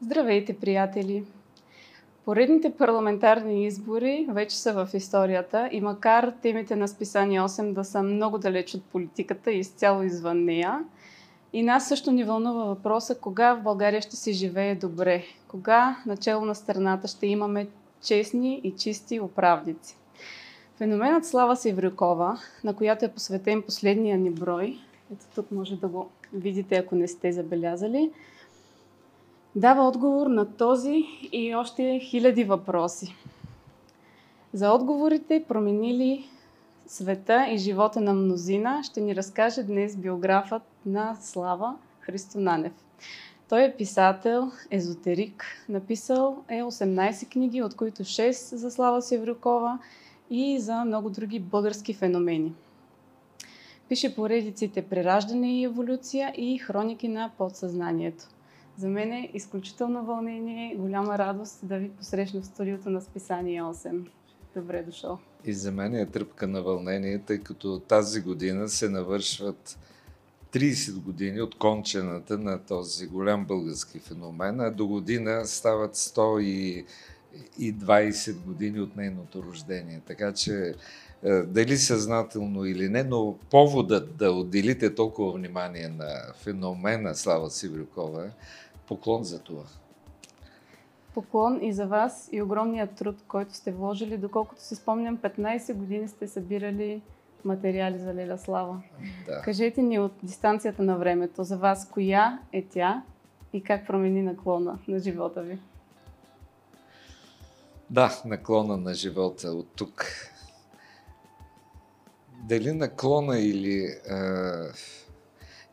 Здравейте, приятели! Поредните парламентарни избори вече са в историята и макар темите на списание 8 да са много далеч от политиката и изцяло извън нея, и нас също ни вълнува въпроса кога в България ще се живее добре, кога начало на страната ще имаме честни и чисти управници. Феноменът Слава Севрюкова, на която е посветен последния ни брой, ето тук може да го видите, ако не сте забелязали, дава отговор на този и още хиляди въпроси. За отговорите, променили света и живота на мнозина, ще ни разкаже днес биографът на Слава Христо Нанев. Той е писател, езотерик, написал е 18 книги, от които 6 за Слава Севрюкова и за много други български феномени. Пише поредиците Прераждане и еволюция и Хроники на подсъзнанието. За мен е изключително вълнение и голяма радост да ви посрещна в студиото на Списание 8. Добре дошъл. И за мен е тръпка на вълнение, тъй като тази година се навършват 30 години от кончената на този голям български феномен, а до година стават 100 и, и 20 години от нейното рождение. Така че е, дали съзнателно или не, но поводът да отделите толкова внимание на феномена Слава Сиврюкова е поклон за това. Поклон и за вас и огромният труд, който сте вложили. Доколкото си спомням, 15 години сте събирали материали за Леля Слава. Да. Кажете ни от дистанцията на времето за вас, коя е тя и как промени наклона на живота ви? Да, наклона на живота от тук дали наклона или, а,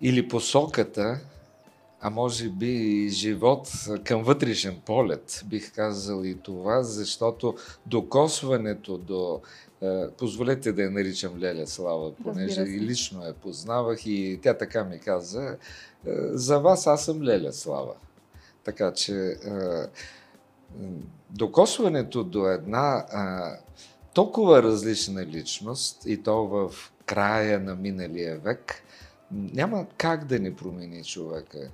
или посоката, а може би и живот към вътрешен полет, бих казал и това, защото докосването до... А, позволете да я наричам Леля Слава, понеже и лично я познавах и тя така ми каза, за вас аз съм Леля Слава. Така че а, докосването до една толкова различна личност и то в края на миналия век, няма как да ни промени човека.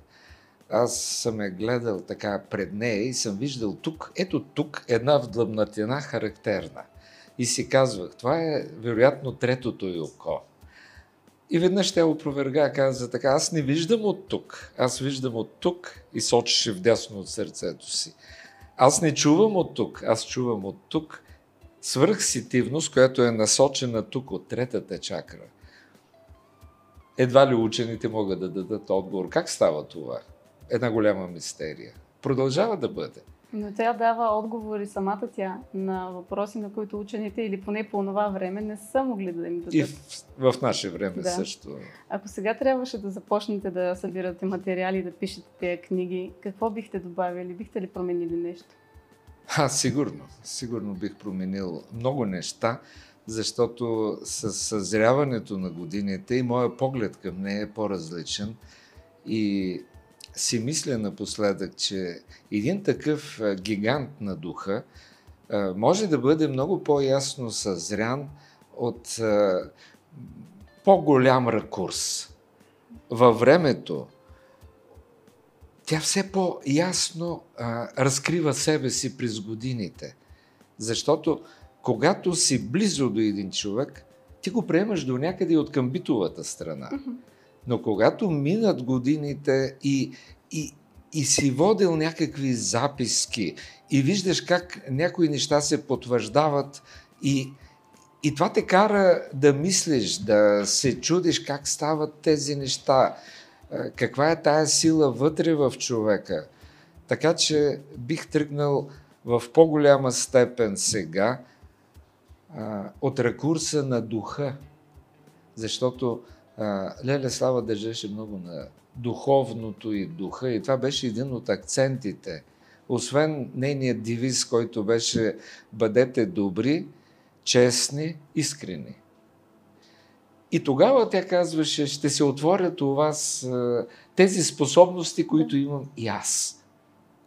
Аз съм я гледал така пред нея и съм виждал тук, ето тук, една вдлъбнатина характерна. И си казвах, това е вероятно третото й око. И веднъж тя опроверга, каза така, аз не виждам от тук, аз виждам от тук и сочеше вдясно от сърцето си. Аз не чувам от тук, аз чувам от тук свръхсетивност, която е насочена тук от третата чакра. Едва ли учените могат да дадат отговор. Как става това? Една голяма мистерия. Продължава да бъде. Но тя дава отговори самата тя на въпроси, на които учените или поне по това време не са могли да им дадат. И в, в наше време да. също. Ако сега трябваше да започнете да събирате материали да пишете тези книги, какво бихте добавили? Бихте ли променили нещо? А, сигурно. Сигурно бих променил много неща, защото с съзряването на годините и моя поглед към нея е по-различен. И си мисля напоследък, че един такъв гигант на духа може да бъде много по-ясно съзрян от по-голям ракурс. Във времето, тя все по-ясно разкрива себе си през годините. Защото когато си близо до един човек, ти го приемаш до някъде от към битовата страна. Но когато минат годините и, и, и си водил някакви записки и виждаш как някои неща се потвърждават и, и това те кара да мислиш, да се чудиш как стават тези неща, каква е тая сила вътре в човека. Така че бих тръгнал в по-голяма степен сега а, от рекурса на духа, защото Леля Слава държеше много на духовното и духа и това беше един от акцентите. Освен нейният девиз, който беше бъдете добри, честни, искрени. И тогава тя казваше, ще се отворят у вас тези способности, които имам и аз.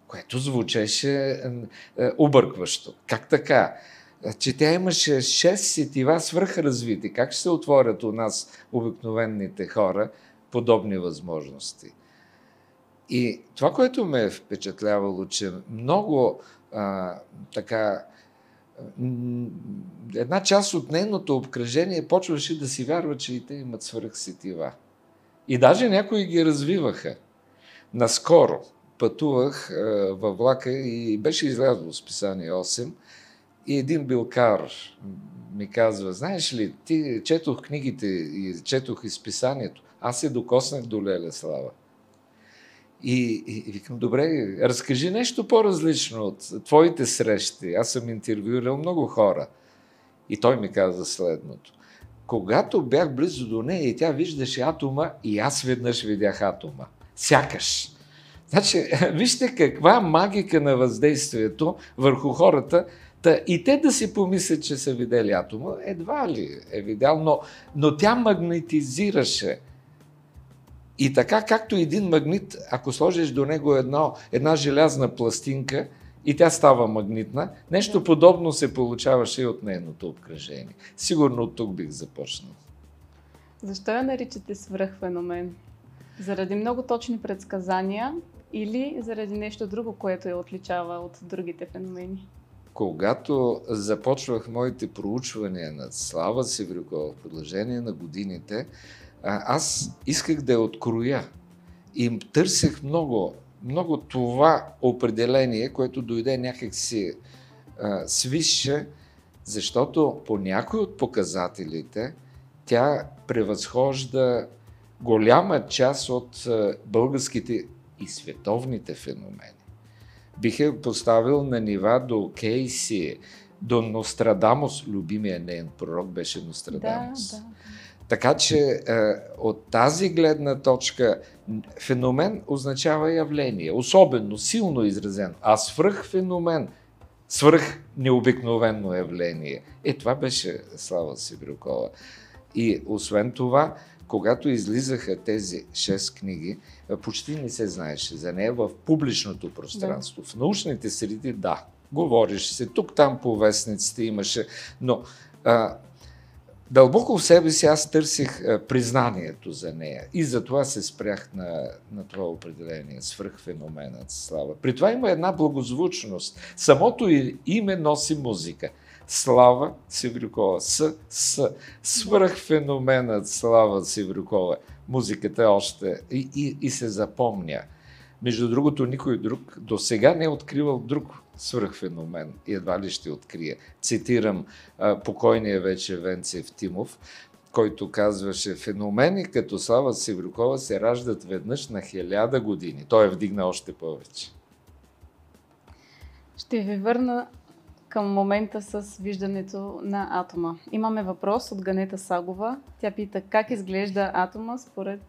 Което звучеше объркващо. Как така? Че тя имаше шест сетива свръхразвити. Как ще се отворят у нас обикновените хора подобни възможности? И това, което ме е впечатлявало, че много а, така една част от нейното обкръжение почваше да си вярва, че и те имат свръхсетива. И даже някои ги развиваха. Наскоро пътувах а, във влака и беше излязло списание 8 и един билкар ми казва, знаеш ли, ти четох книгите и четох изписанието. Аз се докоснах до Леля Слава. И, и, и викам, добре, разкажи нещо по-различно от твоите срещи. Аз съм интервюирал много хора. И той ми каза следното. Когато бях близо до нея и тя виждаше атома, и аз веднъж видях атома. Сякаш. Значи, вижте каква магика на въздействието върху хората, Та, и те да си помислят, че са видели атома, едва ли е видял, но, но тя магнетизираше. И така, както един магнит, ако сложиш до него едно, една желязна пластинка и тя става магнитна, нещо подобно се получаваше и от нейното обкръжение. Сигурно от тук бих започнал. Защо я наричате свръхфеномен? Заради много точни предсказания или заради нещо друго, което я отличава от другите феномени? Когато започвах моите проучвания на Слава Севрюкова в продължение на годините, аз исках да я откроя. И търсех много, много това определение, което дойде някакси свише, защото по някои от показателите тя превъзхожда голяма част от българските и световните феномени бих е поставил на нива до Кейси, до Нострадамус, любимия нейн пророк беше Нострадамус. Да, да. Така че е, от тази гледна точка феномен означава явление, особено силно изразен, а свръх феномен, свръх необикновено явление. Е, това беше Слава Сибиркова. И освен това, когато излизаха тези шест книги, почти не се знаеше за нея в публичното пространство. Да. В научните среди, да, говориш се, тук-там по вестниците имаше, но а, дълбоко в себе си аз търсих а, признанието за нея и затова се спрях на, на това определение, свръхфеноменът слава. При това има една благозвучност. Самото име носи музика. Слава Севрюкова. С, с. Свръхфеноменът Слава Севрюкова. Музиката е още и, и, и се запомня. Между другото, никой друг до сега не е откривал друг свръхфеномен и едва ли ще открие. Цитирам а, покойния вече Венцев Тимов, който казваше, феномени като Слава Севрюкова се раждат веднъж на хиляда години. Той е вдигна още повече. Ще ви върна към момента с виждането на атома. Имаме въпрос от Ганета Сагова. Тя пита как изглежда атома според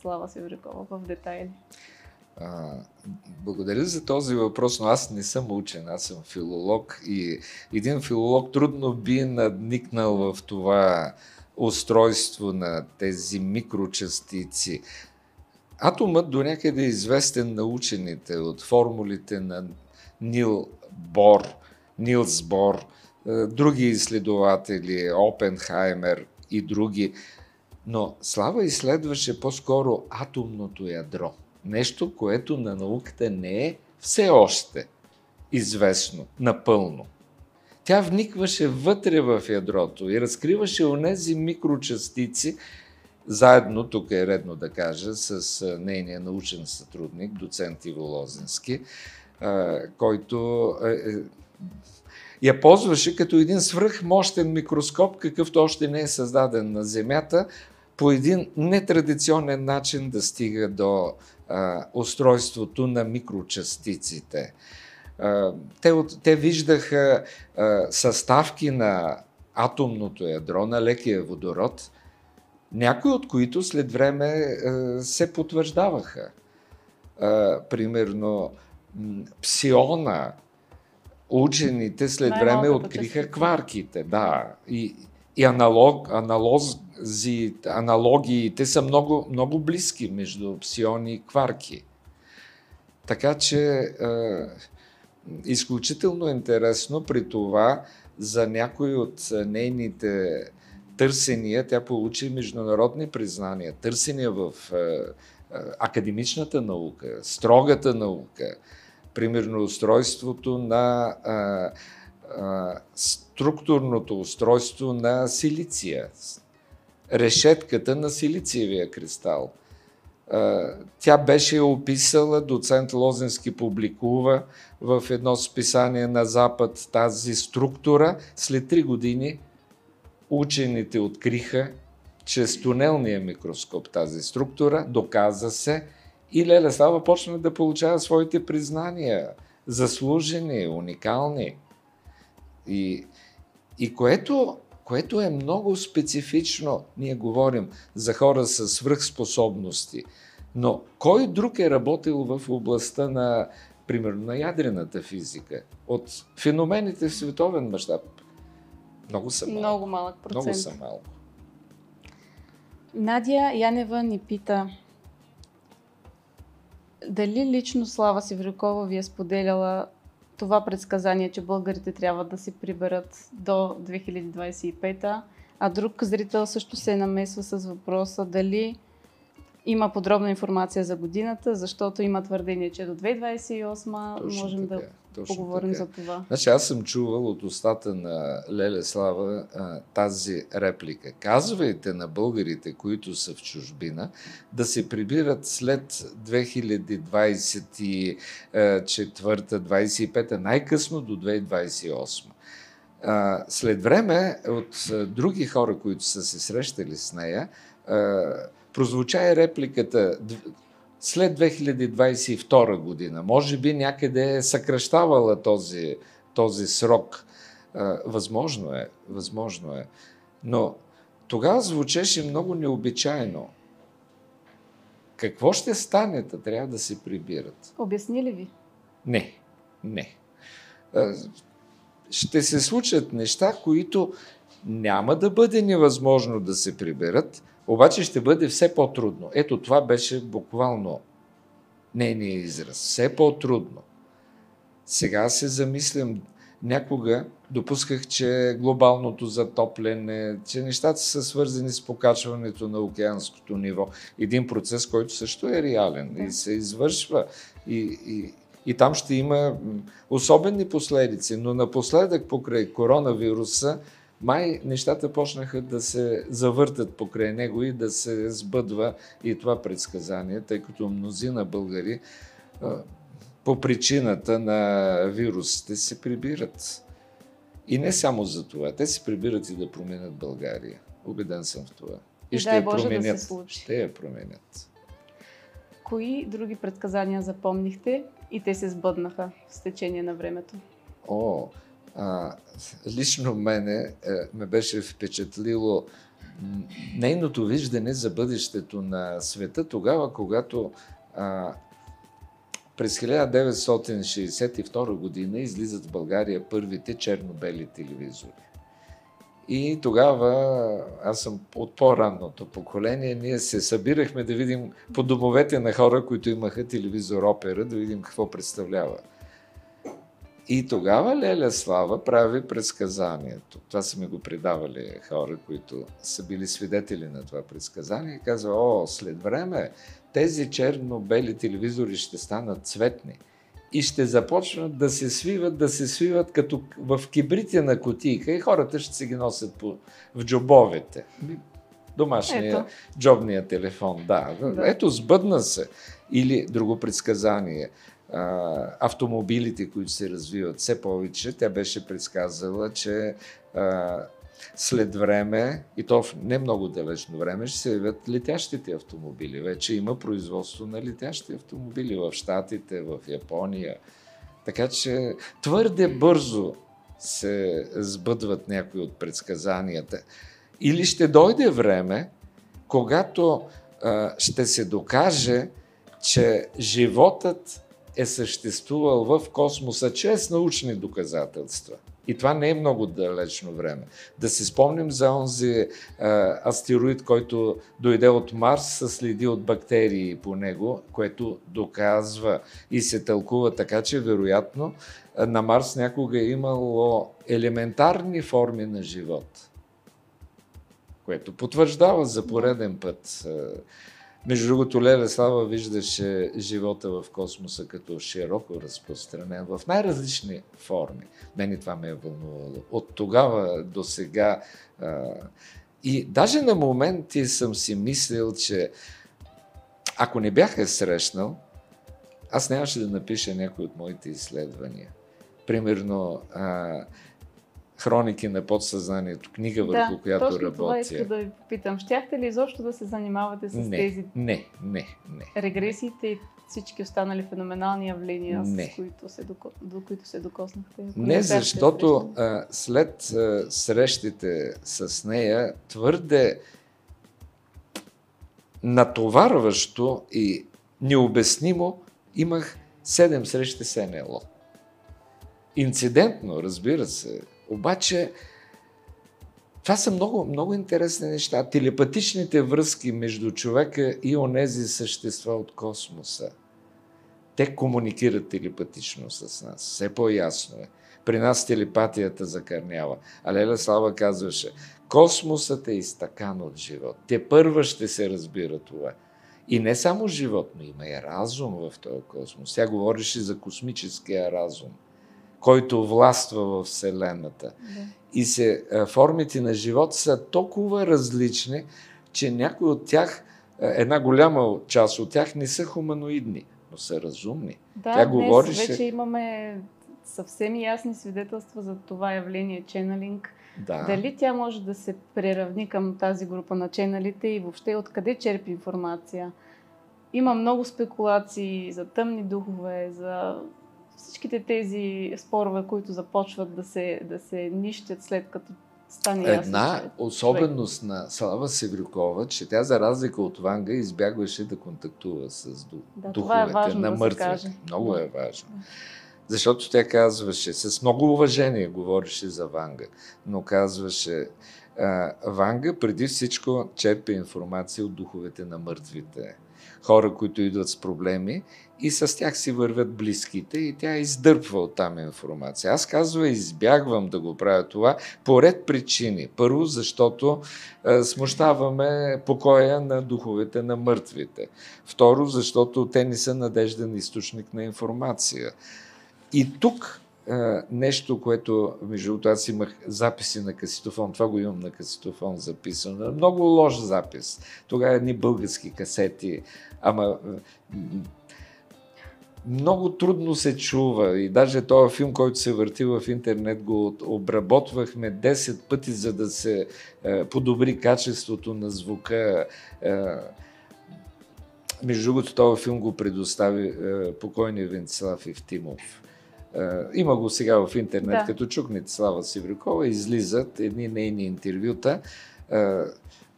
Слава Севрикова в детайли. А, благодаря за този въпрос, но аз не съм учен, аз съм филолог и един филолог трудно би надникнал в това устройство на тези микрочастици. Атомът до някъде е известен на учените от формулите на Нил Бор – Нилс Бор, е, други изследователи, Опенхаймер и други. Но Слава изследваше по-скоро атомното ядро. Нещо, което на науката не е все още известно напълно. Тя вникваше вътре в ядрото и разкриваше онези микрочастици, заедно, тук е редно да кажа, с е, нейния научен сътрудник, доцент Иво Лозенски, е, който я ползваше като един свръхмощен микроскоп, какъвто още не е създаден на Земята, по един нетрадиционен начин да стига до а, устройството на микрочастиците. А, те, те виждаха а, съставки на атомното ядро, на лекия водород, някои от които след време а, се потвърждаваха. А, примерно, псиона, учените след време откриха кварките. Да. И, и аналог, аналози, аналогиите са много, много близки между псиони и кварки. Така че е, изключително интересно при това за някои от нейните търсения, тя получи международни признания, търсения в академичната наука, строгата наука, примерно устройството на а, а, структурното устройство на силиция, решетката на силициевия кристал. А, тя беше описала, доцент Лозенски публикува в едно списание на Запад тази структура. След три години учените откриха чрез тунелния микроскоп тази структура, доказа се и Леля Слава почна да получава своите признания, заслужени, уникални. И, и което, което е много специфично, ние говорим за хора с свръхспособности, но кой друг е работил в областта на, примерно, на ядрената физика? От феномените в световен мащаб. Много са малко. Много малък процент. Много са малко. Надя Янева ни пита дали лично Слава Севрюкова ви е споделяла това предсказание, че българите трябва да се приберат до 2025, а друг зрител също се намесва с въпроса дали има подробна информация за годината, защото има твърдение, че до 2028 Точно можем така. да точно поговорим така. за това. Значи аз съм чувал от устата на Леле Слава а, тази реплика. Казвайте на българите, които са в чужбина, да се прибират след 2024-2025, най-късно до 2028. А, след време от а, други хора, които са се срещали с нея, прозвуча и репликата след 2022 година. Може би някъде е съкръщавала този, този срок. Възможно е, възможно е. Но тогава звучеше много необичайно. Какво ще стане? Трябва да се прибират. Обясни ли ви? Не, не. Ще се случат неща, които няма да бъде невъзможно да се приберат, обаче ще бъде все по-трудно. Ето това беше буквално нейният израз. Все по-трудно. Сега се замислям, някога допусках, че глобалното затопляне, че нещата са свързани с покачването на океанското ниво. Един процес, който също е реален и се извършва. И, и, и там ще има особени последици. Но напоследък, покрай коронавируса, май нещата почнаха да се завъртат покрай него и да се сбъдва и това предсказание, тъй като мнозина българи по причината на вирусите се прибират. И не само за това. Те се прибират и да променят България. Убеден съм в това. И, и ще я променят. Да се случи. Ще я променят. Кои други предсказания запомнихте и те се сбъднаха с течение на времето? О, а, лично мене е, ме беше впечатлило нейното виждане за бъдещето на света тогава, когато а, през 1962 година излизат в България първите черно-бели телевизори. И тогава, аз съм от по-ранното поколение, ние се събирахме да видим по домовете на хора, които имаха телевизор опера, да видим какво представлява. И тогава Леля Слава прави предсказанието. Това са ми го предавали хора, които са били свидетели на това предсказание. И казва, о, след време тези черно-бели телевизори ще станат цветни и ще започнат да се свиват, да се свиват като в кибрите на котийка и хората ще се ги носят по, в джобовете. Домашния, Ето. джобния телефон, да. да. Ето, сбъдна се. Или друго предсказание – автомобилите, които се развиват все повече. Тя беше предсказала, че след време, и то в не много далечно време, ще се явят летящите автомобили. Вече има производство на летящи автомобили в Штатите, в Япония. Така че твърде бързо се сбъдват някои от предсказанията. Или ще дойде време, когато а, ще се докаже, че животът е съществувал в космоса чрез научни доказателства. И това не е много далечно време. Да се спомним за онзи а, астероид, който дойде от Марс с следи от бактерии по него, което доказва и се тълкува така, че вероятно на Марс някога е имало елементарни форми на живот. което потвърждава за пореден път. Между другото, Леле Слава виждаше живота в космоса като широко разпространен в най-различни форми. Мене това ме е вълнувало. От тогава до сега. И даже на моменти съм си мислил, че ако не бях е срещнал, аз нямаше да напиша някои от моите изследвания. Примерно, хроники на подсъзнанието, книга върху да, която точно работя. Това искам да ви попитам. Щяхте ли изобщо да се занимавате с не, тези не, не, не. регресиите и всички останали феноменални явления, Не. с които се, доко... до които се докоснахте? Не, бяхте защото а, след а, срещите с нея твърде натоварващо и необяснимо имах седем срещи с НЛО. Инцидентно, разбира се. Обаче, това са много, много интересни неща. Телепатичните връзки между човека и онези същества от космоса. Те комуникират телепатично с нас. Все по-ясно е. При нас телепатията закърнява. А Леля Слава казваше, космосът е изтакан от живот. Те първа ще се разбира това. И не само живот, но има и разум в този космос. Тя говореше за космическия разум, който властва в Вселената. Да. И се, формите на живот са толкова различни, че някои от тях, една голяма част от тях не са хуманоидни, но са разумни. Да, Тя днес говореше- вече имаме съвсем ясни свидетелства за това явление ченалинг. Да. Дали тя може да се приравни към тази група на ченалите и въобще откъде черпи информация? Има много спекулации за тъмни духове, за всичките тези спорове, които започват да се, да се нищят след като стане ясно. Една че особеност на Слава Севрюкова, че тя за разлика от Ванга избягваше да контактува с ду- Да, е духовете важно на да мъртвите. каже. Много Да. е важно. Защото тя казваше, с много уважение говореше за Ванга, но казваше, а, Ванга преди всичко черпи информация от духовете на мъртвите. Хора, които идват с проблеми и с тях си вървят близките и тя издърпва от там информация. Аз казва, избягвам да го правя това по ред причини. Първо, защото а, смущаваме покоя на духовете на мъртвите. Второ, защото те не са надежден източник на информация. И тук а, нещо, което, между другото, аз имах записи на касетофон, това го имам на касетофон записано. Много лош запис. Тогава едни български касети, ама много трудно се чува и даже този филм, който се върти в интернет, го обработвахме 10 пъти, за да се е, подобри качеството на звука. Е, между другото, този филм го предостави е, покойният Венцислав Евтимов. Е, има го сега в интернет, Да. като чукнете Слава Сиврикова, излизат едни нейни интервюта е,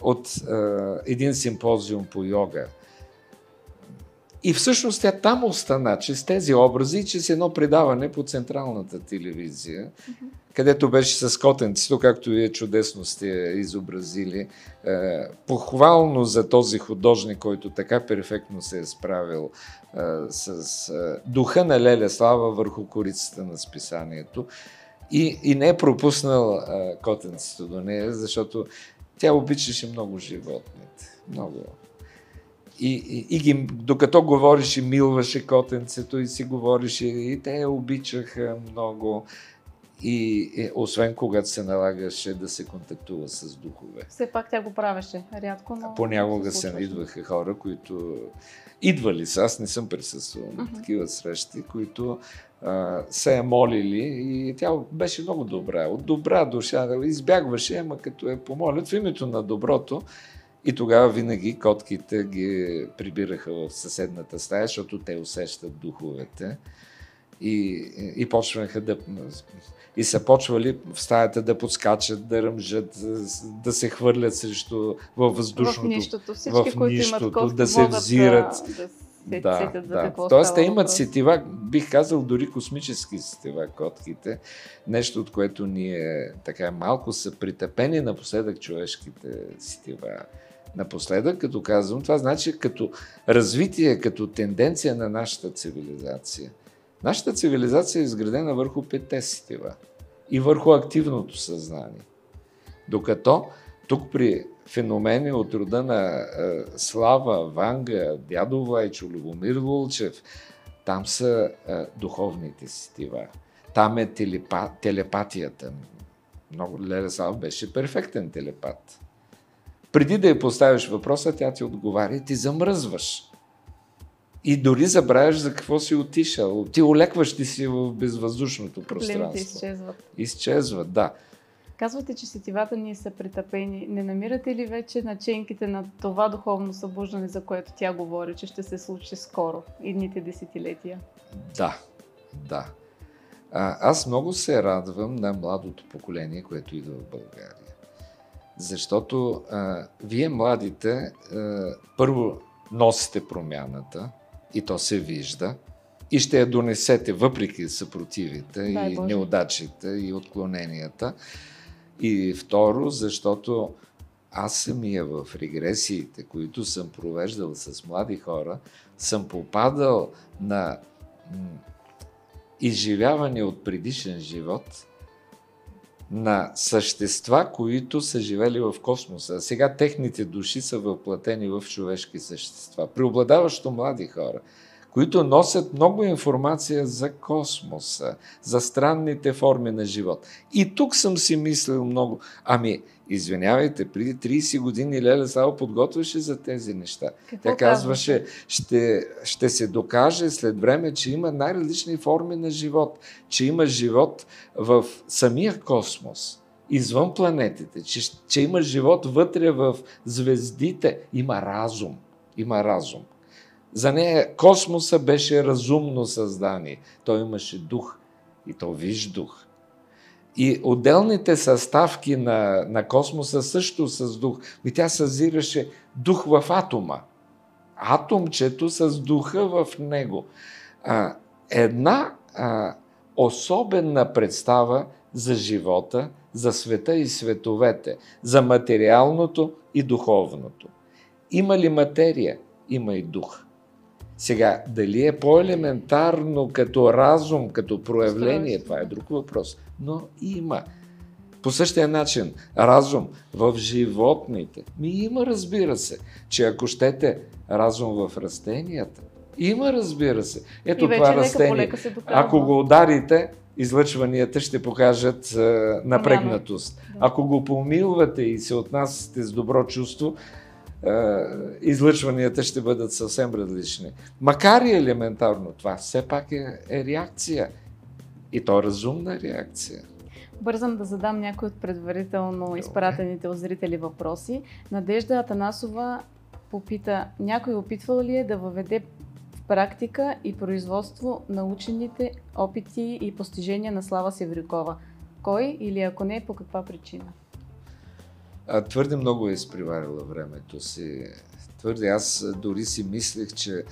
от е, един симпозиум по йога. И всъщност тя там остана, че с тези образи, че с едно предаване по централната телевизия, където беше с котенцето, както вие чудесно сте изобразили. Е, похвално за този художник, който така перфектно се е справил е, с е, духа на Леля Слава върху корицата на списанието. И, и не е пропуснал е, котенцето до нея, защото тя обичаше много животните. Много. И, и, и ги, докато говореше, милваше котенцето и си говореше, и те я обичаха много. И, и освен когато се налагаше да се контактува с духове. Все пак тя го правеше. Рядко, но... Понякога се случваше. идваха хора, които идвали са, аз не съм присъствал на Мгм. такива срещи, които а, се е молили и тя беше много добра, от добра душа, избягваше, ама като е помолят в името на доброто и тогава винаги котките ги прибираха в съседната стая, защото те усещат духовете и, и почваха да и са почвали в стаята да подскачат, да ръмжат, да се хвърлят срещу във въздушното. В нищото. Всички, в които нищото, имат котки, да се взират. Да, да Да, за какво Тоест, те имат сетива, бих казал, дори космически сетива, котките. Нещо, от което ние така малко са притъпени напоследък човешките сетива. Напоследък, като казвам, това значи като развитие, като тенденция на нашата цивилизация. Нашата цивилизация е изградена върху петте сетива и върху активното съзнание. Докато тук при феномени от рода на а, Слава, Ванга, Дядо Влайчо, Любомир Вулчев, там са а, духовните сетива. Там е телепа, телепатията. Много Леля Слава беше перфектен телепат. Преди да я поставиш въпроса, тя ти отговаря и ти замръзваш. И дори забравяш за какво си отишъл. Ти олекваш ти си в безвъздушното пространство. изчезват. Изчезват, да. Казвате, че сетивата ни са притъпени. Не намирате ли вече наченките на това духовно събуждане, за което тя говори, че ще се случи скоро, идните десетилетия? Да, да. А, аз много се радвам на младото поколение, което идва в България. Защото а, вие младите а, първо носите промяната и то се вижда и ще я донесете въпреки съпротивите Дай и Боже. неудачите и отклоненията. И второ, защото аз самия в регресиите, които съм провеждал с млади хора, съм попадал на изживяване от предишен живот на същества, които са живели в космоса. Сега техните души са въплатени в човешки същества. Преобладаващо млади хора, които носят много информация за космоса, за странните форми на живот. И тук съм си мислил много. Ами, извинявайте, преди 30 години Леля Сава подготвяше за тези неща. Какво Тя казваше, ще, ще се докаже след време, че има най-различни форми на живот, че има живот в самия космос, извън планетите, че, че има живот вътре в звездите, има разум. Има разум. За нея космоса беше разумно създание. Той имаше дух и то виж дух. И отделните съставки на, на космоса също с дух. И тя съзираше дух в атома. Атомчето с духа в него. А, една а, особена представа за живота, за света и световете, за материалното и духовното. Има ли материя? Има и дух. Сега, дали е по-елементарно като разум, като проявление, това е друг въпрос. Но има. По същия начин, разум в животните. Ми има, разбира се, че ако щете разум в растенията, има, разбира се. Ето вече това растение. Ако го ударите, излъчванията ще покажат е, напрегнатост. Да. Ако го помилвате и се отнасяте с добро чувство, е, излъчванията ще бъдат съвсем различни. Макар и елементарно това, все пак е, е реакция. И то разумна реакция. Бързам да задам някои от предварително изпратените от зрители въпроси. Надежда Атанасова попита, някой опитвал ли е да въведе в практика и производство на учените опити и постижения на Слава Севрюкова? Кой или ако не, по каква причина? А, твърде много е изпреварила времето си. Твърде аз дори си мислех, че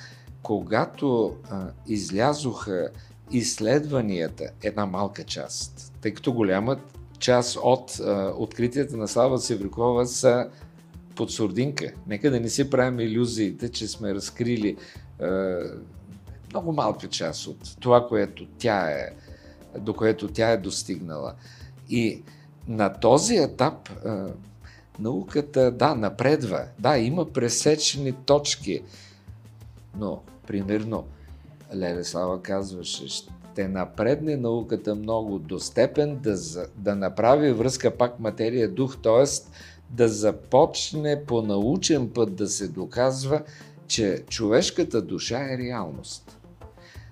когато а, излязоха изследванията, една малка част, тъй като голяма част от а, откритията на Слава Севрюкова са под сурдинка. Нека да не си правим иллюзиите, че сме разкрили а, много малка част от това, което тя е, до което тя е достигнала. И на този етап а, науката, да, напредва. Да, има пресечени точки. Но, примерно, Леле Слава казваше, ще напредне науката много до степен да, да направи връзка пак материя-дух, т.е. да започне по научен път да се доказва, че човешката душа е реалност.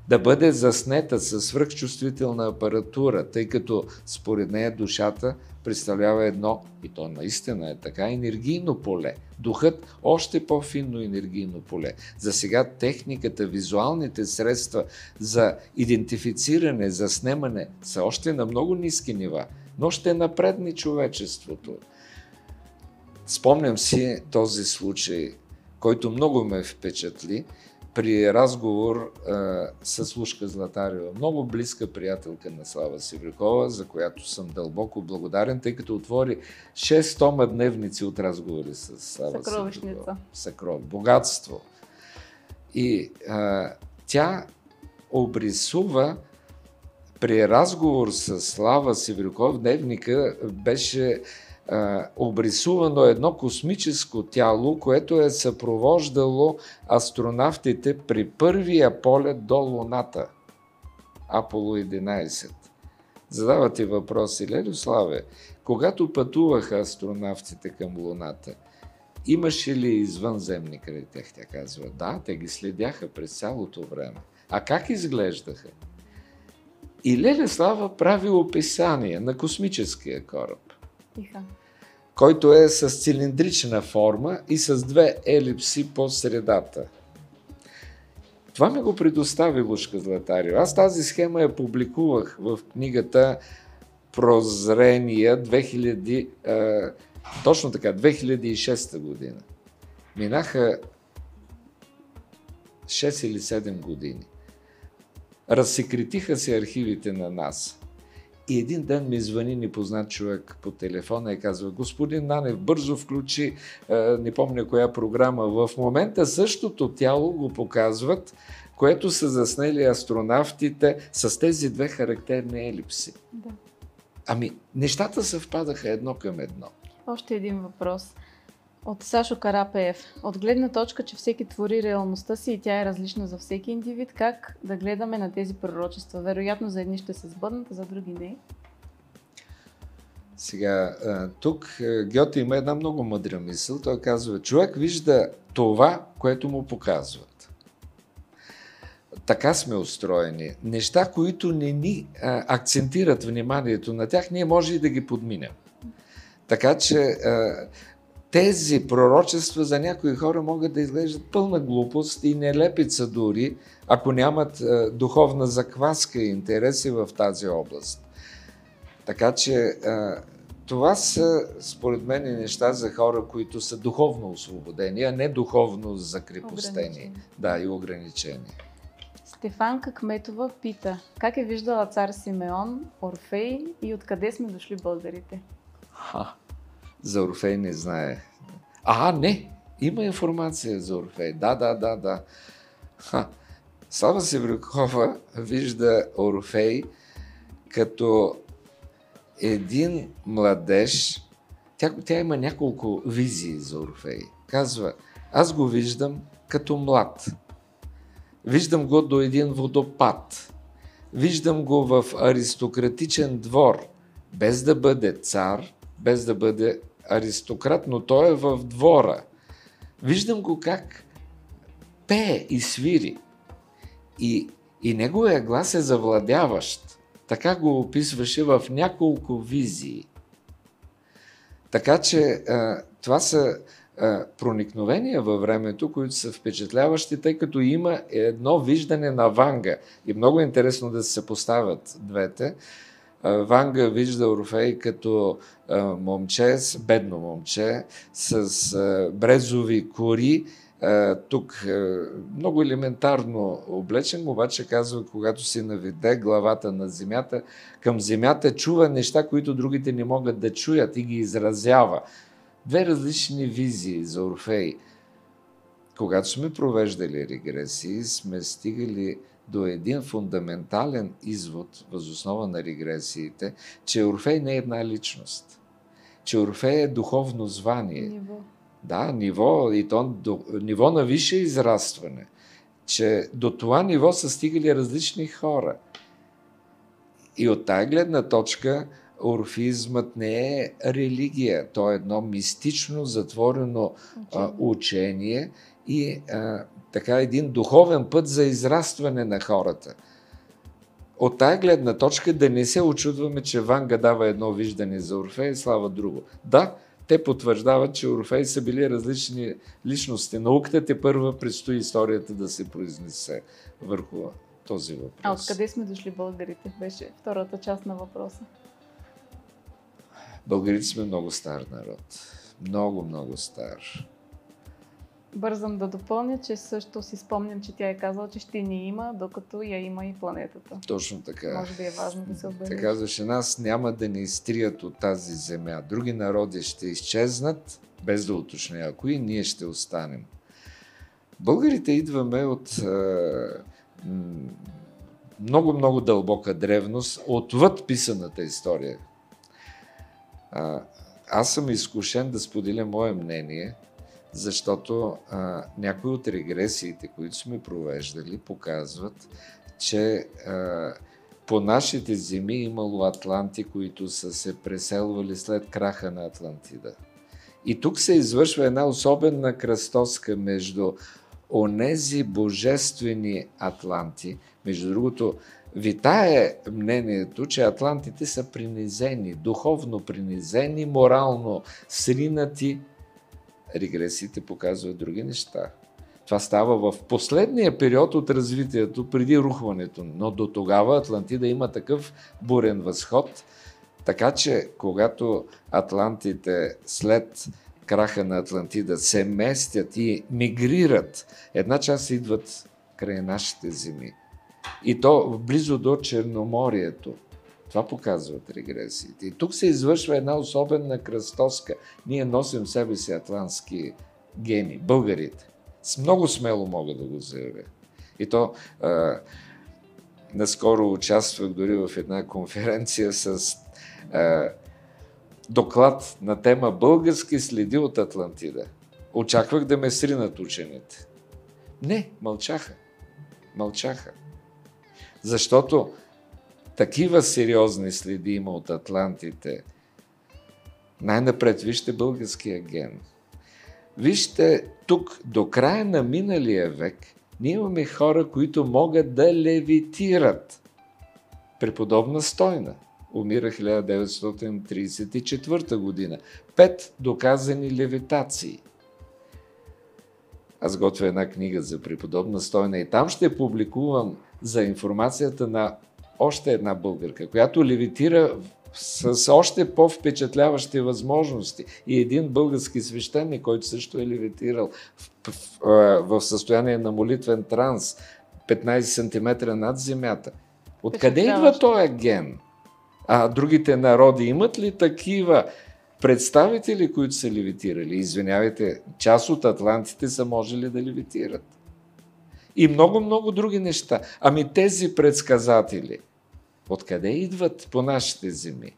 Да бъде заснета със свръхчувствителна апаратура, тъй като според нея душата представлява едно, и то наистина е така, енергийно поле. Духът още по-финно енергийно поле. За сега техниката, визуалните средства за идентифициране, за снемане са още на много ниски нива, но ще напредни човечеството. Спомням си този случай, който много ме впечатли при разговор а, с Лушка Златарева, много близка приятелка на Слава Сиврикова, за която съм дълбоко благодарен, тъй като отвори 6 тома дневници от разговори с Слава. Сиврикова. Съкров, богатство. И а, тя обрисува при разговор с Слава Сивриков, дневника беше обрисувано едно космическо тяло, което е съпровождало астронавтите при първия полет до Луната. Аполо 11. Задавате въпроси, Лелю Славе, когато пътуваха астронавтите към Луната, имаше ли извънземни край тях? Тя казва, да, те ги следяха през цялото време. А как изглеждаха? И Леля Слава прави описание на космическия кораб, Тиха. който е с цилиндрична форма и с две елипси по средата. Това ми го предостави Лушка Златарио. Аз тази схема я публикувах в книгата Прозрения 2000, е, точно така, 2006 година. Минаха 6 или 7 години. Разсекретиха се архивите на нас. И един ден ми звъни непознат човек по телефона и казва, господин Нанев, бързо включи, е, не помня коя програма, в момента същото тяло го показват, което са заснели астронавтите с тези две характерни елипси. Да. Ами, нещата съвпадаха едно към едно. Още един въпрос. От Сашо Карапеев. От гледна точка, че всеки твори реалността си и тя е различна за всеки индивид, как да гледаме на тези пророчества? Вероятно за едни ще се сбъднат, за други не. Сега, тук а, Гьоте има една много мъдра мисъл. Той казва, човек вижда това, което му показват. Така сме устроени. Неща, които не ни акцентират вниманието на тях, ние може и да ги подминем. Така че тези пророчества за някои хора могат да изглеждат пълна глупост и нелепица дори, ако нямат а, духовна закваска и интереси в тази област. Така че а, това са, според мен, неща за хора, които са духовно освободени, а не духовно закрепостени. Ограничени. Да, и ограничени. Стефанка Кметова пита, как е виждала цар Симеон, Орфей и откъде сме дошли българите? Ха, за Орфей не знае. А, не! Има информация за Орфей. Да, да, да, да. Ха. Слава Севрюкова вижда Орфей като един младеж. Тя, тя има няколко визии за Орфей. Казва, аз го виждам като млад. Виждам го до един водопад. Виждам го в аристократичен двор, без да бъде цар, без да бъде аристократ, но той е в двора. Виждам го как пее и свири. И, и неговия глас е завладяващ. Така го описваше в няколко визии. Така че а, това са а, проникновения във времето, които са впечатляващи, тъй като има едно виждане на Ванга. И много е интересно да се съпоставят двете. Ванга вижда Орфей като момче, бедно момче, с брезови кори, тук много елементарно облечен, обаче казва, когато си наведе главата на земята, към земята чува неща, които другите не могат да чуят и ги изразява. Две различни визии за Орфей. Когато сме провеждали регресии, сме стигали до един фундаментален извод, възоснова на регресиите, че Орфей не е една личност. Че Орфей е духовно звание. Ниво. Да, ниво, и то до, ниво на висше израстване. Че до това ниво са стигали различни хора. И от тая гледна точка орфизмът не е религия, то е едно мистично, затворено а, учение и а, така един духовен път за израстване на хората. От тая гледна точка да не се очудваме, че Ванга дава едно виждане за Орфей, слава друго. Да, те потвърждават, че Орфей са били различни личности. Науката те първа предстои историята да се произнесе върху този въпрос. А откъде сме дошли българите? Беше втората част на въпроса. Българите сме много стар народ. Много, много стар. Бързам да допълня, че също си спомням, че тя е казала, че ще ни има, докато я има и планетата. Точно така. Може би е важно да се отбележи. Те казваше, нас няма да ни изтрият от тази земя. Други народи ще изчезнат, без да уточня кои, ние ще останем. Българите идваме от много-много дълбока древност, отвъд писаната история. А, аз съм изкушен да споделя мое мнение, защото а, някои от регресиите, които сме провеждали, показват, че а, по нашите земи имало атланти, които са се преселвали след краха на Атлантида. И тук се извършва една особена кръстоска между онези божествени атланти. Между другото, витае мнението, че атлантите са принизени, духовно принизени, морално сринати. Регресиите показват други неща. Това става в последния период от развитието, преди рухването. Но до тогава Атлантида има такъв бурен възход, така че когато атлантите след краха на Атлантида се местят и мигрират, една част идват край нашите земи. И то близо до Черноморието. Това показват регресиите. И тук се извършва една особена кръстоска. Ние носим себе си атлантски гени, българите. С много смело мога да го заявя. И то а, наскоро участвах дори в една конференция с а, доклад на тема Български следи от Атлантида. Очаквах да ме сринат учените. Не, мълчаха. Мълчаха. Защото такива сериозни следи има от Атлантите. Най-напред вижте българския ген. Вижте, тук до края на миналия век ние имаме хора, които могат да левитират. Преподобна стойна. Умира 1934 година. Пет доказани левитации. Аз готвя една книга за преподобна стойна и там ще публикувам за информацията на още една българка, която левитира с още по-впечатляващи възможности. И един български свещеник, който също е левитирал в, в, в състояние на молитвен транс, 15 см над земята. Откъде идва този ген? А другите народи имат ли такива представители, които са левитирали? Извинявайте, част от атлантите са можели да левитират. И много-много други неща. Ами тези предсказатели, откъде идват по нашите земи?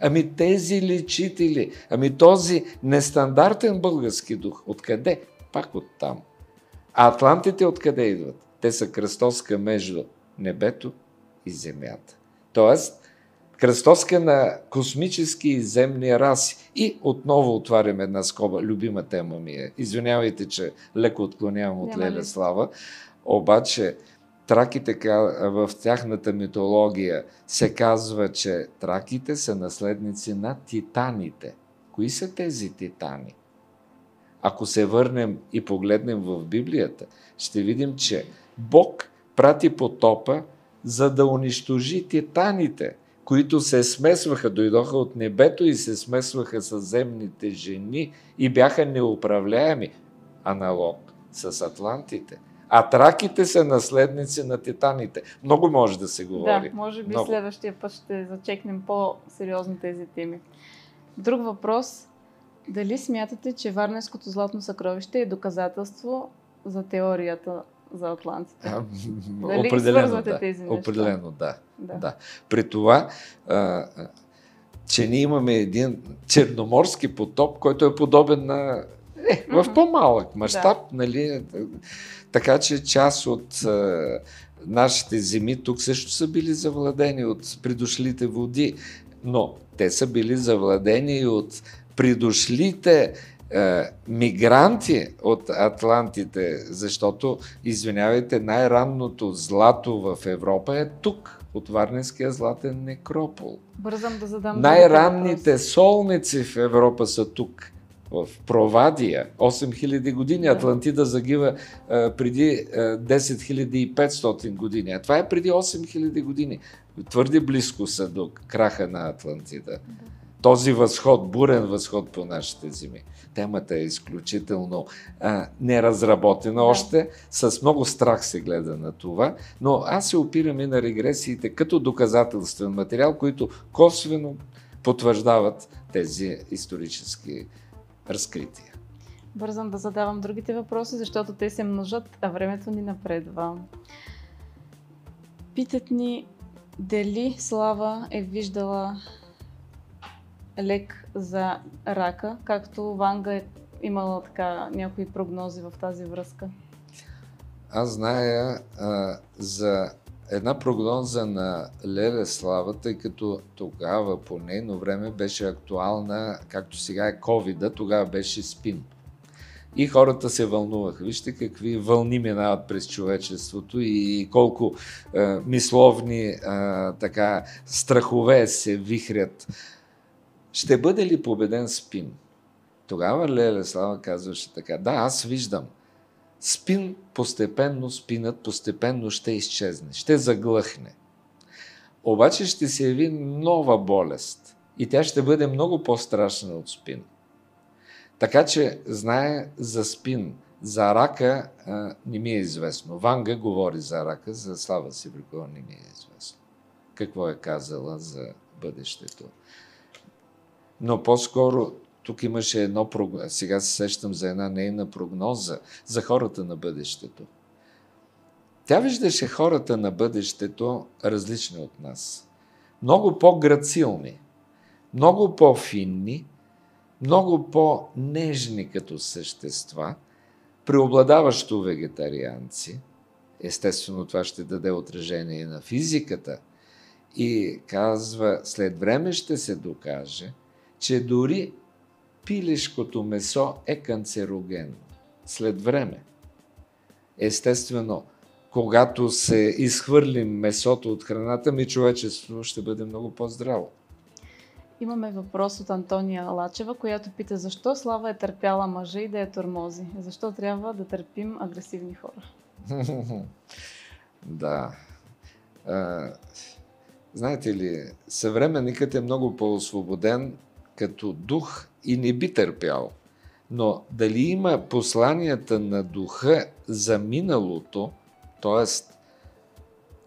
Ами тези лечители, ами този нестандартен български дух, откъде? Пак от там. А атлантите откъде идват? Те са кръстоска между небето и земята. Тоест, кръстоска на космически и земни раси. И отново отварям една скоба. Любима тема ми е. Извинявайте, че леко отклонявам от Леля Слава. Обаче, траките в тяхната митология се казва, че траките са наследници на титаните. Кои са тези титани? Ако се върнем и погледнем в Библията, ще видим, че Бог прати потопа, за да унищожи титаните, които се смесваха, дойдоха от небето и се смесваха с земните жени и бяха неуправляеми. Аналог с атлантите – а траките са наследници на титаните. Много може да се говори. Да, може би Много. следващия път ще зачекнем по-сериозно тези теми. Друг въпрос. Дали смятате, че Варненското златно съкровище е доказателство за теорията за атлантите? А, Дали определено, да. тези неща? Определено, да. да. да. При това, а, че ние имаме един черноморски потоп, който е подобен на е, в по-малък мащаб, да. нали? Така че част от а, нашите земи тук също са били завладени от придошлите води, но те са били завладени от придошлите а, мигранти от Атлантите, защото, извинявайте, най-ранното злато в Европа е тук, от Варненския златен некропол. Бързам да задам. Най-ранните солници в Европа са тук в Провадия 8000 години, Атлантида загива а, преди а, 10500 години. А това е преди 8000 години. Твърде близко са до краха на Атлантида. Този възход, бурен възход по нашите земи. Темата е изключително а, неразработена още. С много страх се гледа на това, но аз се опирам и на регресиите като доказателствен материал, които косвено потвърждават тези исторически разкрития. Бързам да задавам другите въпроси, защото те се множат, а времето ни напредва. Питат ни дали Слава е виждала лек за рака, както Ванга е имала така някои прогнози в тази връзка? Аз зная а, за една прогноза на Леле Слава, тъй като тогава по нейно време беше актуална, както сега е covid тогава беше спин. И хората се вълнуваха. Вижте какви вълни минават през човечеството и колко е, мисловни е, така, страхове се вихрят. Ще бъде ли победен спин? Тогава Леле Слава казваше така, да, аз виждам. Спин постепенно, спинът постепенно ще изчезне, ще заглъхне. Обаче ще се яви нова болест и тя ще бъде много по-страшна от спин. Така че знае за спин, за рака а, не ми е известно. Ванга говори за рака, за Слава Сибрикова не ми е известно. Какво е казала за бъдещето. Но по-скоро тук имаше едно, сега се сещам за една нейна прогноза за хората на бъдещето. Тя виждаше хората на бъдещето различни от нас. Много по-грацилни, много по-финни, много по-нежни като същества, преобладаващо вегетарианци. Естествено, това ще даде отражение на физиката. И казва, след време ще се докаже, че дори пилешкото месо е канцерогенно. След време. Естествено, когато се изхвърлим месото от храната ми, човечеството ще бъде много по-здраво. Имаме въпрос от Антония Лачева, която пита защо Слава е търпяла мъжа и да е тормози? Защо трябва да търпим агресивни хора? да. А, знаете ли, съвременникът е много по-освободен като дух и не би търпял. Но дали има посланията на духа за миналото, т.е.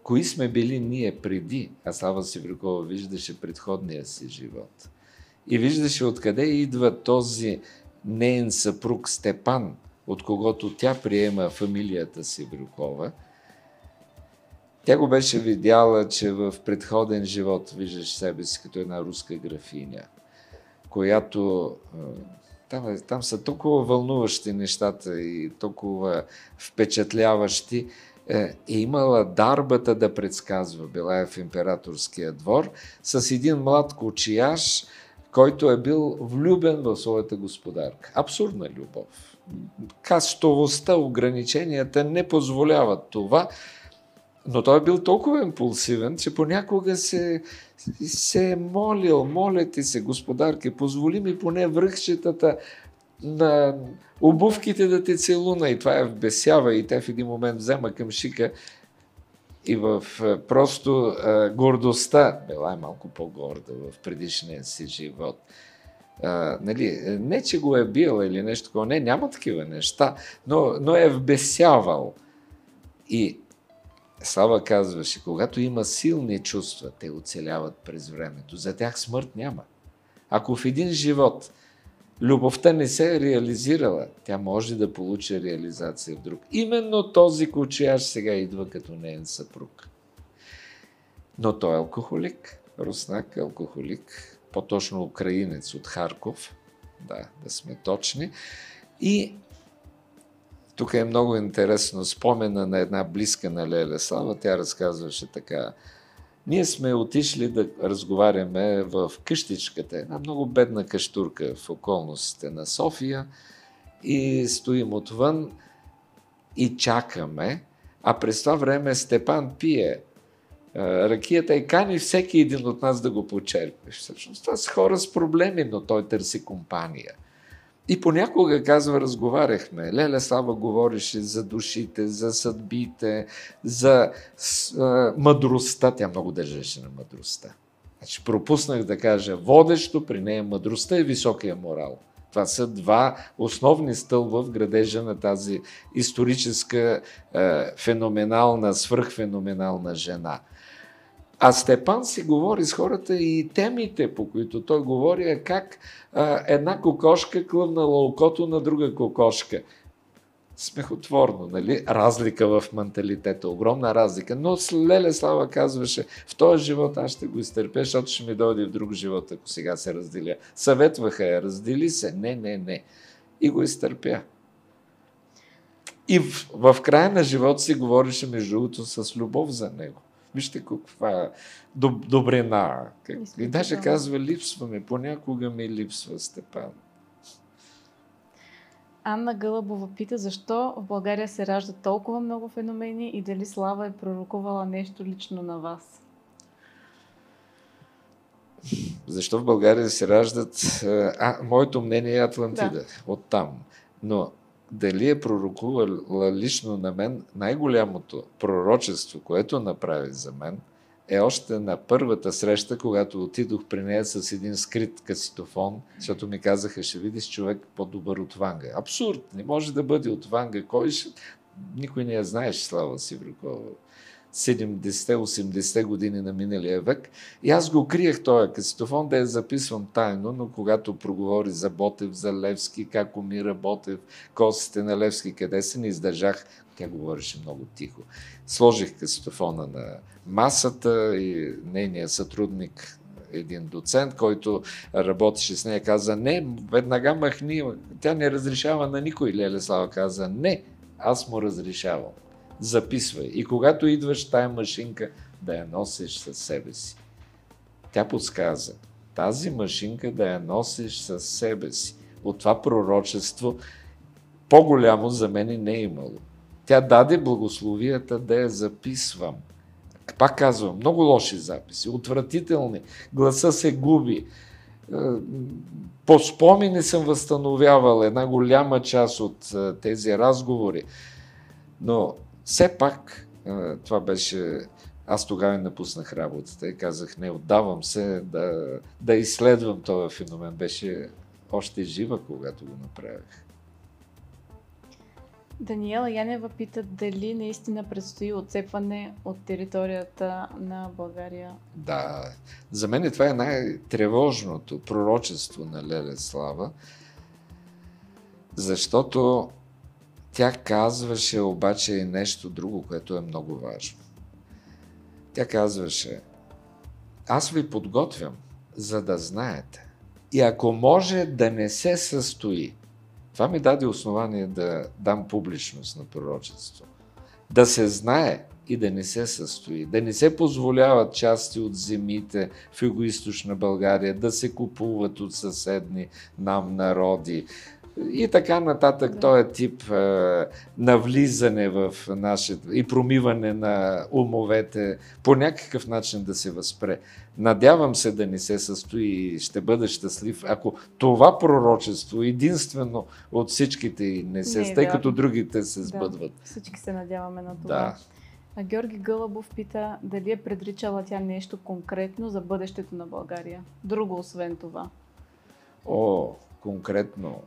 кои сме били ние преди, а Слава Сиврикова виждаше предходния си живот. И виждаше откъде идва този неен съпруг Степан, от когото тя приема фамилията Сиврикова. Тя го беше видяла, че в предходен живот виждаш себе си като една руска графиня – която там, е, там са толкова вълнуващи нещата и толкова впечатляващи. Е, е имала дарбата да предсказва, била е в императорския двор, с един млад кочияш, който е бил влюбен в своята господарка. Абсурдна любов. Кастовостта, ограниченията не позволяват това, но той е бил толкова импулсивен, че понякога се, се е молил, моля ти се, господарки, позволи ми поне връхчетата на обувките да те целуна. И това е вбесява и тя в един момент взема към шика и в е, просто а, гордостта, била е малко по-горда в предишния си живот. А, нали, не, че го е бил или нещо такова, не, няма такива неща, но, но е вбесявал. И Слава казваше, когато има силни чувства, те оцеляват през времето. За тях смърт няма. Ако в един живот любовта не се е реализирала, тя може да получи реализация в друг. Именно този кучияш сега идва като неен съпруг. Но той е алкохолик, руснак, алкохолик, по-точно украинец от Харков, да, да сме точни. И тук е много интересно спомена на една близка на Леля Слава. Тя разказваше така. Ние сме отишли да разговаряме в къщичката, една много бедна къщурка в околностите на София и стоим отвън и чакаме, а през това време Степан пие ракията и кани всеки един от нас да го почерпи. Всъщност това са хора с проблеми, но той търси компания – и понякога, казва, разговаряхме. Леля Слава говореше за душите, за съдбите, за а, мъдростта. Тя много държеше на мъдростта. Значи пропуснах да кажа, водещо при нея мъдростта и високия морал. Това са два основни стълба в градежа на тази историческа, е, феноменална, свръхфеноменална жена – а Степан си говори с хората и темите, по които той говори, е как а, една кокошка клъвнала окото на друга кокошка. смехотворно, нали? Разлика в менталитета, огромна разлика. Но Леле Слава казваше, в този живот аз ще го изтърпя, защото ще ми дойде в друг живот, ако сега се разделя. Съветваха я, раздели се. Не, не, не. И го изтърпя. И в, в края на живота си говореше, между другото, с любов за него. Вижте каква доб, добрина. Как... И даже казва, липсваме, понякога ми липсва Степан. Анна Гълъбова пита защо в България се раждат толкова много феномени и дали Слава е пророкувала нещо лично на вас? Защо в България се раждат... А, моето мнение е Атлантида, да. оттам. Но дали е пророкувала лично на мен, най-голямото пророчество, което направи за мен, е още на първата среща, когато отидох при нея с един скрит каситофон, защото ми казаха, ще видиш човек по-добър от Ванга. Абсурд! Не може да бъде от Ванга. Кой ще... Никой не я знаеш, Слава Сиврикова. 70-80 години на миналия век. И аз го криех този касетофон да я записвам тайно, но когато проговори за Ботев, за Левски, как умира Ботев, косите на Левски, къде се, не издържах. Тя говореше много тихо. Сложих касетофона на масата и нейният сътрудник един доцент, който работеше с нея, каза, не, веднага махни, тя не разрешава на никой. Лелеслава каза, не, аз му разрешавам записвай. И когато идваш тая машинка, да я носиш със себе си. Тя подсказа. Тази машинка да я носиш със себе си. От това пророчество по-голямо за мен не е имало. Тя даде благословията да я записвам. Пак казвам, много лоши записи, отвратителни. Гласа се губи. Е, по спомени съм възстановявал една голяма част от е, тези разговори. Но все пак това беше... Аз тогава напуснах работата и казах, не, отдавам се да, да изследвам този феномен. Беше още жива, когато го направих. Даниела Янева пита дали наистина предстои отцепване от територията на България. Да, за мен това е най-тревожното пророчество на Леле Слава, защото тя казваше обаче и нещо друго, което е много важно. Тя казваше, аз ви подготвям, за да знаете. И ако може да не се състои, това ми даде основание да дам публичност на пророчество. Да се знае и да не се състои, да не се позволяват части от земите в юго България да се купуват от съседни нам народи, и така нататък, да. този тип е, навлизане в нашето и промиване на умовете, по някакъв начин да се възпре. Надявам се да не се състои и ще бъда щастлив, ако това пророчество единствено от всичките не се, не, тъй да. като другите се сбъдват. Да, всички се надяваме на това. Да. А Георги Гълъбов пита дали е предричала тя нещо конкретно за бъдещето на България. Друго освен това. О, конкретно.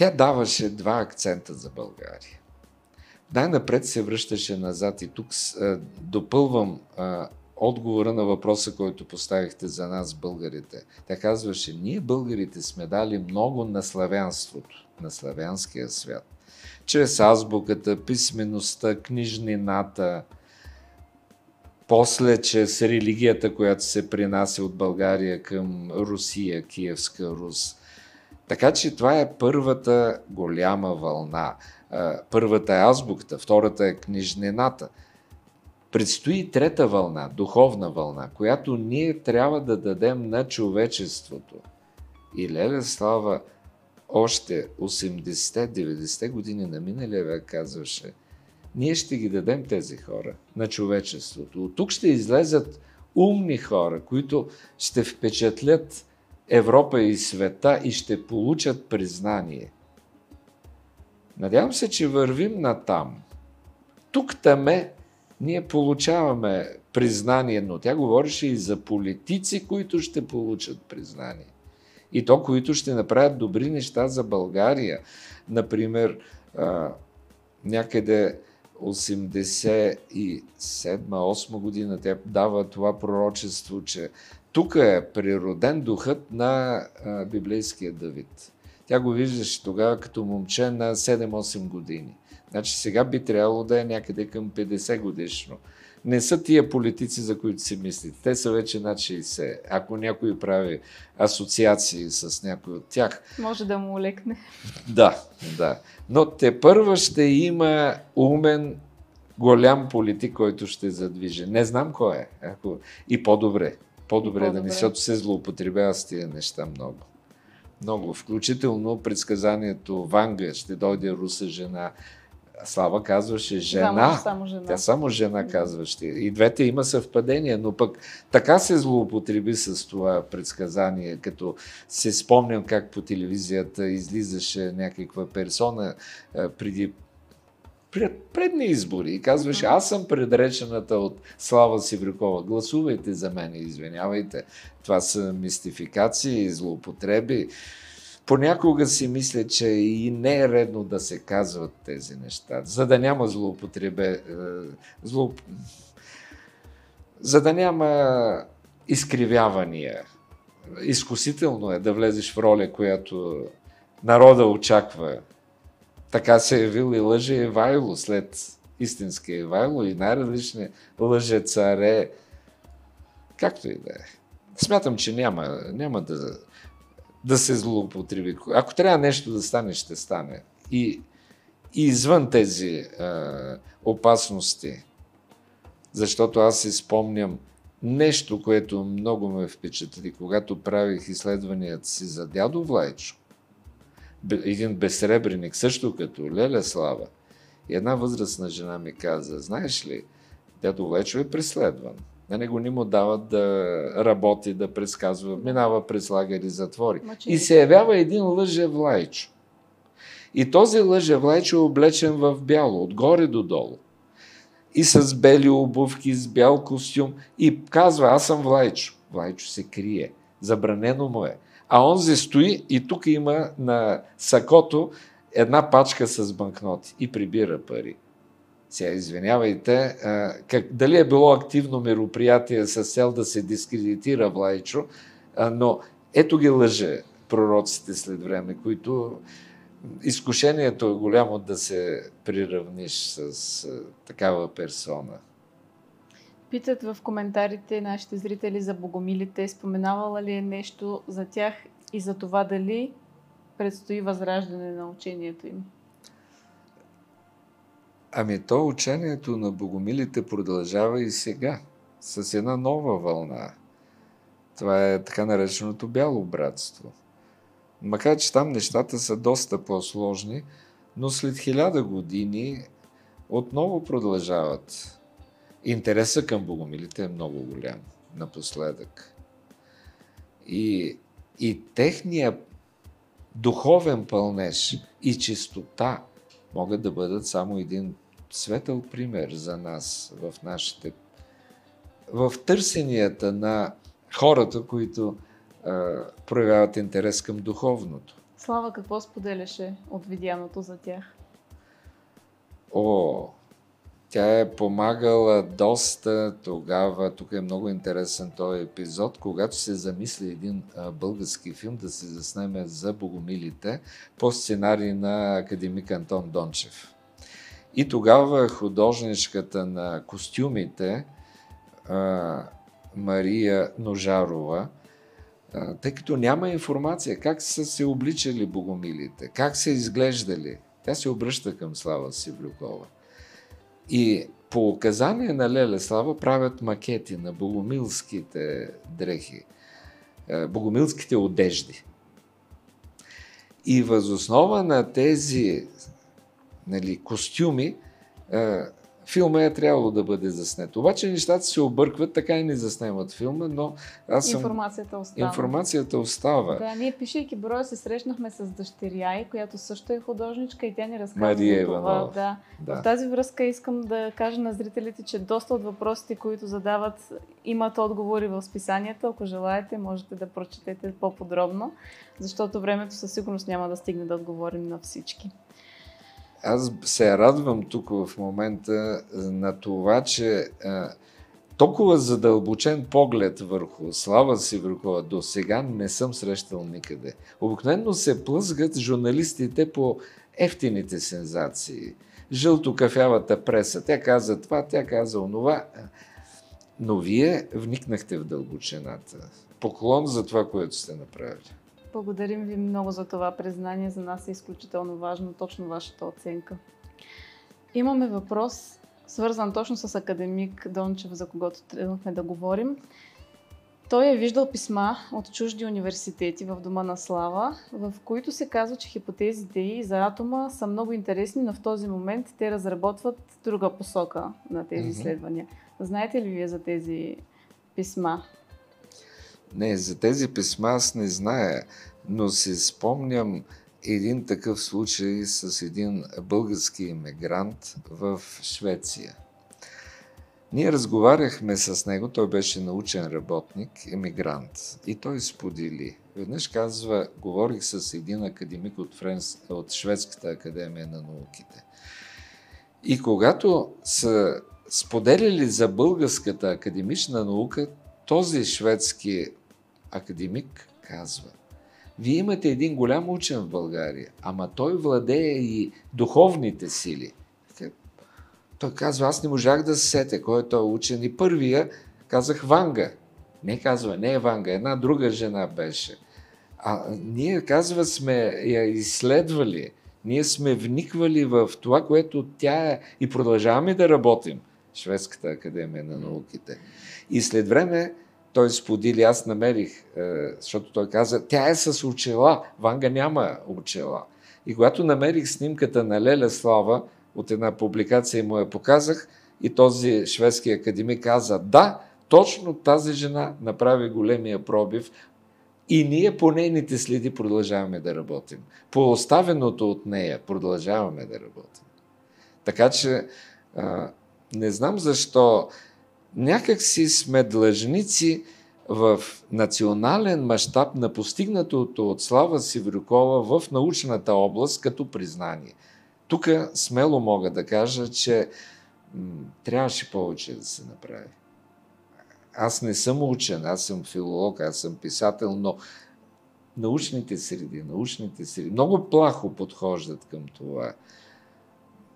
Тя даваше два акцента за България. Най-напред се връщаше назад и тук допълвам отговора на въпроса, който поставихте за нас, българите. Тя казваше, ние българите сме дали много на славянството, на славянския свят. Чрез азбуката, писмеността, книжнината, после чрез религията, която се принася от България към Русия, Киевска Рус – така че това е първата голяма вълна. Първата е азбуката, втората е книжнината. Предстои трета вълна, духовна вълна, която ние трябва да дадем на човечеството. И Леля Слава още 80-90 години на миналия век казваше, ние ще ги дадем тези хора на човечеството. От тук ще излезат умни хора, които ще впечатлят Европа и света и ще получат признание. Надявам се, че вървим на там. Тук таме ние получаваме признание, но тя говореше и за политици, които ще получат признание. И то, които ще направят добри неща за България. Например, някъде 87-8 година тя дава това пророчество, че тук е природен духът на а, библейския Давид. Тя го виждаше тогава като момче на 7-8 години. Значи сега би трябвало да е някъде към 50 годишно. Не са тия политици, за които си мислите. Те са вече над 60. Ако някой прави асоциации с някой от тях. Може да му олекне. Да, да. Но те първа ще има умен, голям политик, който ще задвижи. Не знам кой е. Ако... И по-добре. По-добре, по-добре. да не, защото се злоупотребява с тия неща много. Много. Включително предсказанието Ванга ще дойде руса жена. Слава казваше жена. Само, само жена. Тя само жена казваше. И двете има съвпадения, но пък така се злоупотреби с това предсказание, като се спомням как по телевизията излизаше някаква персона преди пред, предни избори и казваше, аз съм предречената от Слава Сиврикова. Гласувайте за мен, извинявайте. Това са мистификации, злоупотреби. Понякога си мисля, че и не е редно да се казват тези неща, за да няма злоупотребе, е, злоуп... за да няма изкривявания. Изкусително е да влезеш в роля, която народа очаква. Така се е явил и лъже Ивайло след истинския Ивайло и най-различни лъже царе. Както и да е. Смятам, че няма, няма да да се злоупотреби. Ако трябва нещо да стане, ще стане. И, и извън тези а, опасности, защото аз си спомням нещо, което много ме впечатли, когато правих изследванията си за дядо Влайчо, един безсребреник, също като Леля Слава, и една възрастна жена ми каза, знаеш ли, дядо Влайчо е преследван. На него не му дават да работи, да предсказва, минава през лагери, затвори. Мачи. И се явява един лъжев лайчо. И този лъжев лайчо е облечен в бяло, отгоре до долу. И с бели обувки, с бял костюм. И казва, аз съм Влайчо. Влайчо се крие. Забранено му е. А онзи стои и тук има на сакото една пачка с банкноти и прибира пари. Сега, извинявайте, как, дали е било активно мероприятие с цел да се дискредитира Влайчо, но ето ги лъже пророците след време, които изкушението е голямо да се приравниш с такава персона. Питат в коментарите нашите зрители за богомилите, споменавала ли е нещо за тях и за това дали предстои възраждане на учението им? Ами то учението на богомилите продължава и сега, с една нова вълна. Това е така нареченото бяло братство. Макар, че там нещата са доста по-сложни, но след хиляда години отново продължават. Интересът към богомилите е много голям напоследък. И, и техния духовен пълнеж и чистота могат да бъдат само един светъл пример за нас в нашите в търсенията на хората, които а, проявяват интерес към духовното. Слава, какво споделяше от видяното за тях? О, тя е помагала доста тогава. Тук е много интересен този епизод, когато се замисли един български филм да се заснеме за богомилите по сценарий на академик Антон Дончев. И тогава художничката на костюмите Мария Ножарова, тъй като няма информация как са се обличали богомилите, как са изглеждали, тя се обръща към Слава Сивлюкова – и по указание на Леле Слава правят макети на богомилските дрехи, е, богомилските одежди. И възоснова на тези нали, костюми е, филма е трябвало да бъде заснет. Обаче нещата се объркват, така и не заснемат филма, но аз съм... Информацията остава. Информацията остава. Да, ние пишейки броя се срещнахме с дъщеря която също е художничка и тя ни разказва Мария това. Да. да. В тази връзка искам да кажа на зрителите, че доста от въпросите, които задават, имат отговори в списанията. Ако желаете, можете да прочетете по-подробно, защото времето със сигурност няма да стигне да отговорим на всички. Аз се радвам тук в момента на това, че а, толкова задълбочен поглед върху Слава Сиврукова до сега не съм срещал никъде. Обикновено се плъзгат журналистите по ефтините сензации. Жълто-кафявата преса. Тя каза това, тя каза онова. Но вие вникнахте в дълбочината. Поклон за това, което сте направили. Благодарим ви много за това признание. За нас е изключително важно точно вашата оценка. Имаме въпрос, свързан точно с академик Дончев, за когото тръгнахме да говорим. Той е виждал писма от чужди университети в Дома на Слава, в които се казва, че хипотезите и за атома са много интересни, но в този момент те разработват друга посока на тези mm-hmm. изследвания. Знаете ли вие за тези писма? Не, за тези писма аз не зная, но си спомням един такъв случай с един български иммигрант в Швеция. Ние разговаряхме с него, той беше научен работник, емигрант. И той сподели. Веднъж казва, говорих с един академик от, Френс, от Шведската академия на науките. И когато са споделили за българската академична наука, този шведски академик казва, вие имате един голям учен в България, ама той владее и духовните сили. Той казва, аз не можах да се сетя кой е той учен. И първия казах Ванга. Не казва, не е Ванга, една друга жена беше. А ние, казва, сме я изследвали. Ние сме вниквали в това, което тя е и продължаваме да работим. Шведската академия на науките. И след време той сподели, аз намерих, е, защото той каза, тя е с очела, Ванга няма очела. И когато намерих снимката на Леля Слава от една публикация му я показах, и този шведски академик каза, да, точно тази жена направи големия пробив и ние по нейните следи продължаваме да работим. По оставеното от нея продължаваме да работим. Така че не знам защо някак си сме длъжници в национален мащаб на постигнатото от Слава Сиврюкова в научната област като признание. Тук смело мога да кажа, че м- трябваше повече да се направи. Аз не съм учен, аз съм филолог, аз съм писател, но научните среди, научните среди много плахо подхождат към това.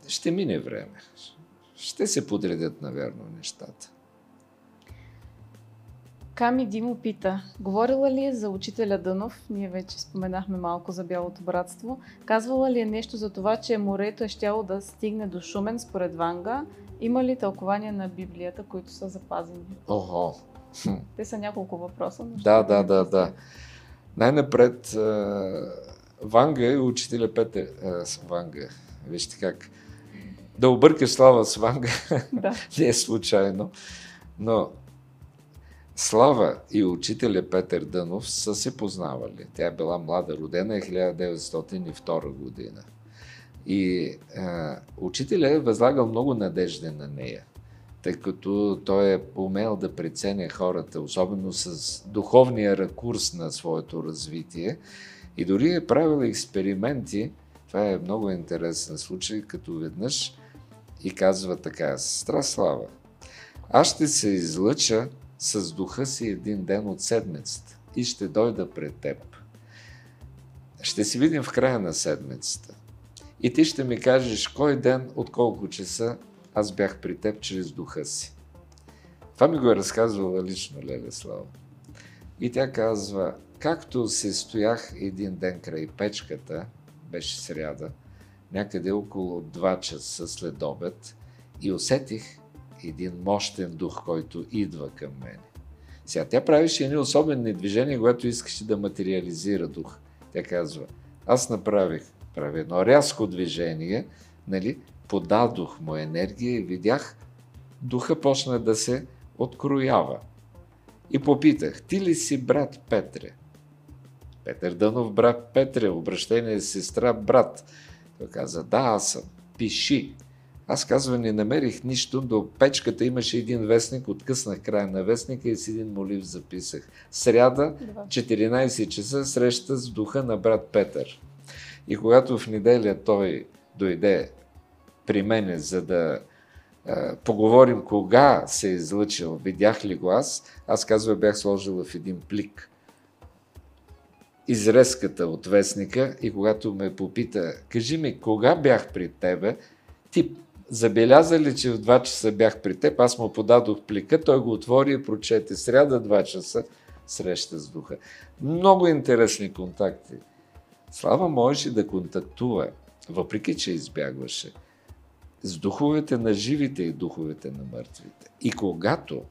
Ще мине време. Ще се подредят, навярно, нещата. Ками Димо пита, говорила ли е за учителя Дънов, ние вече споменахме малко за Бялото братство, казвала ли е нещо за това, че морето е щяло да стигне до Шумен според Ванга, има ли тълкования на Библията, които са запазени? Ого! Те са няколко въпроса. Но да, да, да, да. Най-напред Ванга и учителя Петър Ванга. Вижте как. Да объркаш слава с Ванга да. не е случайно. Но Слава и учителя Петър Дънов са се познавали. Тя е била млада, родена е 1902 година. И а, учителя е възлагал много надежда на нея, тъй като той е умел да преценя хората, особено с духовния ракурс на своето развитие. И дори е правил експерименти, това е много интересен случай, като веднъж и казва така, сестра Слава, аз ще се излъча с духа си един ден от седмицата и ще дойда пред теб. Ще си видим в края на седмицата. И ти ще ми кажеш кой ден, от колко часа аз бях при теб чрез духа си. Това ми го е разказвала лично Леля Слава. И тя казва, както се стоях един ден край печката, беше сряда, някъде около 2 часа след обед, и усетих един мощен дух, който идва към мен. Сега тя правеше едни особени движения, когато искаше да материализира дух. Тя казва, аз направих, прави едно рязко движение, нали, подадох му енергия и видях, духа почна да се откроява. И попитах, ти ли си брат Петре? Петър Дънов, брат Петре, обращение сестра, брат. Той каза, да, аз съм. Пиши. Аз казвам, не намерих нищо, до печката имаше един вестник, откъснах края на вестника и с един молив записах. Сряда, 14 часа, среща с духа на брат Петър. И когато в неделя той дойде при мене, за да поговорим кога се е излъчил, видях ли го аз, аз казва бях сложила в един плик изрезката от вестника и когато ме попита, кажи ми, кога бях при тебе, ти забеляза ли, че в 2 часа бях при теб, аз му подадох плика, той го отвори и прочете. Сряда 2 часа среща с духа. Много интересни контакти. Слава можеше да контактува, въпреки че избягваше, с духовете на живите и духовете на мъртвите. И когато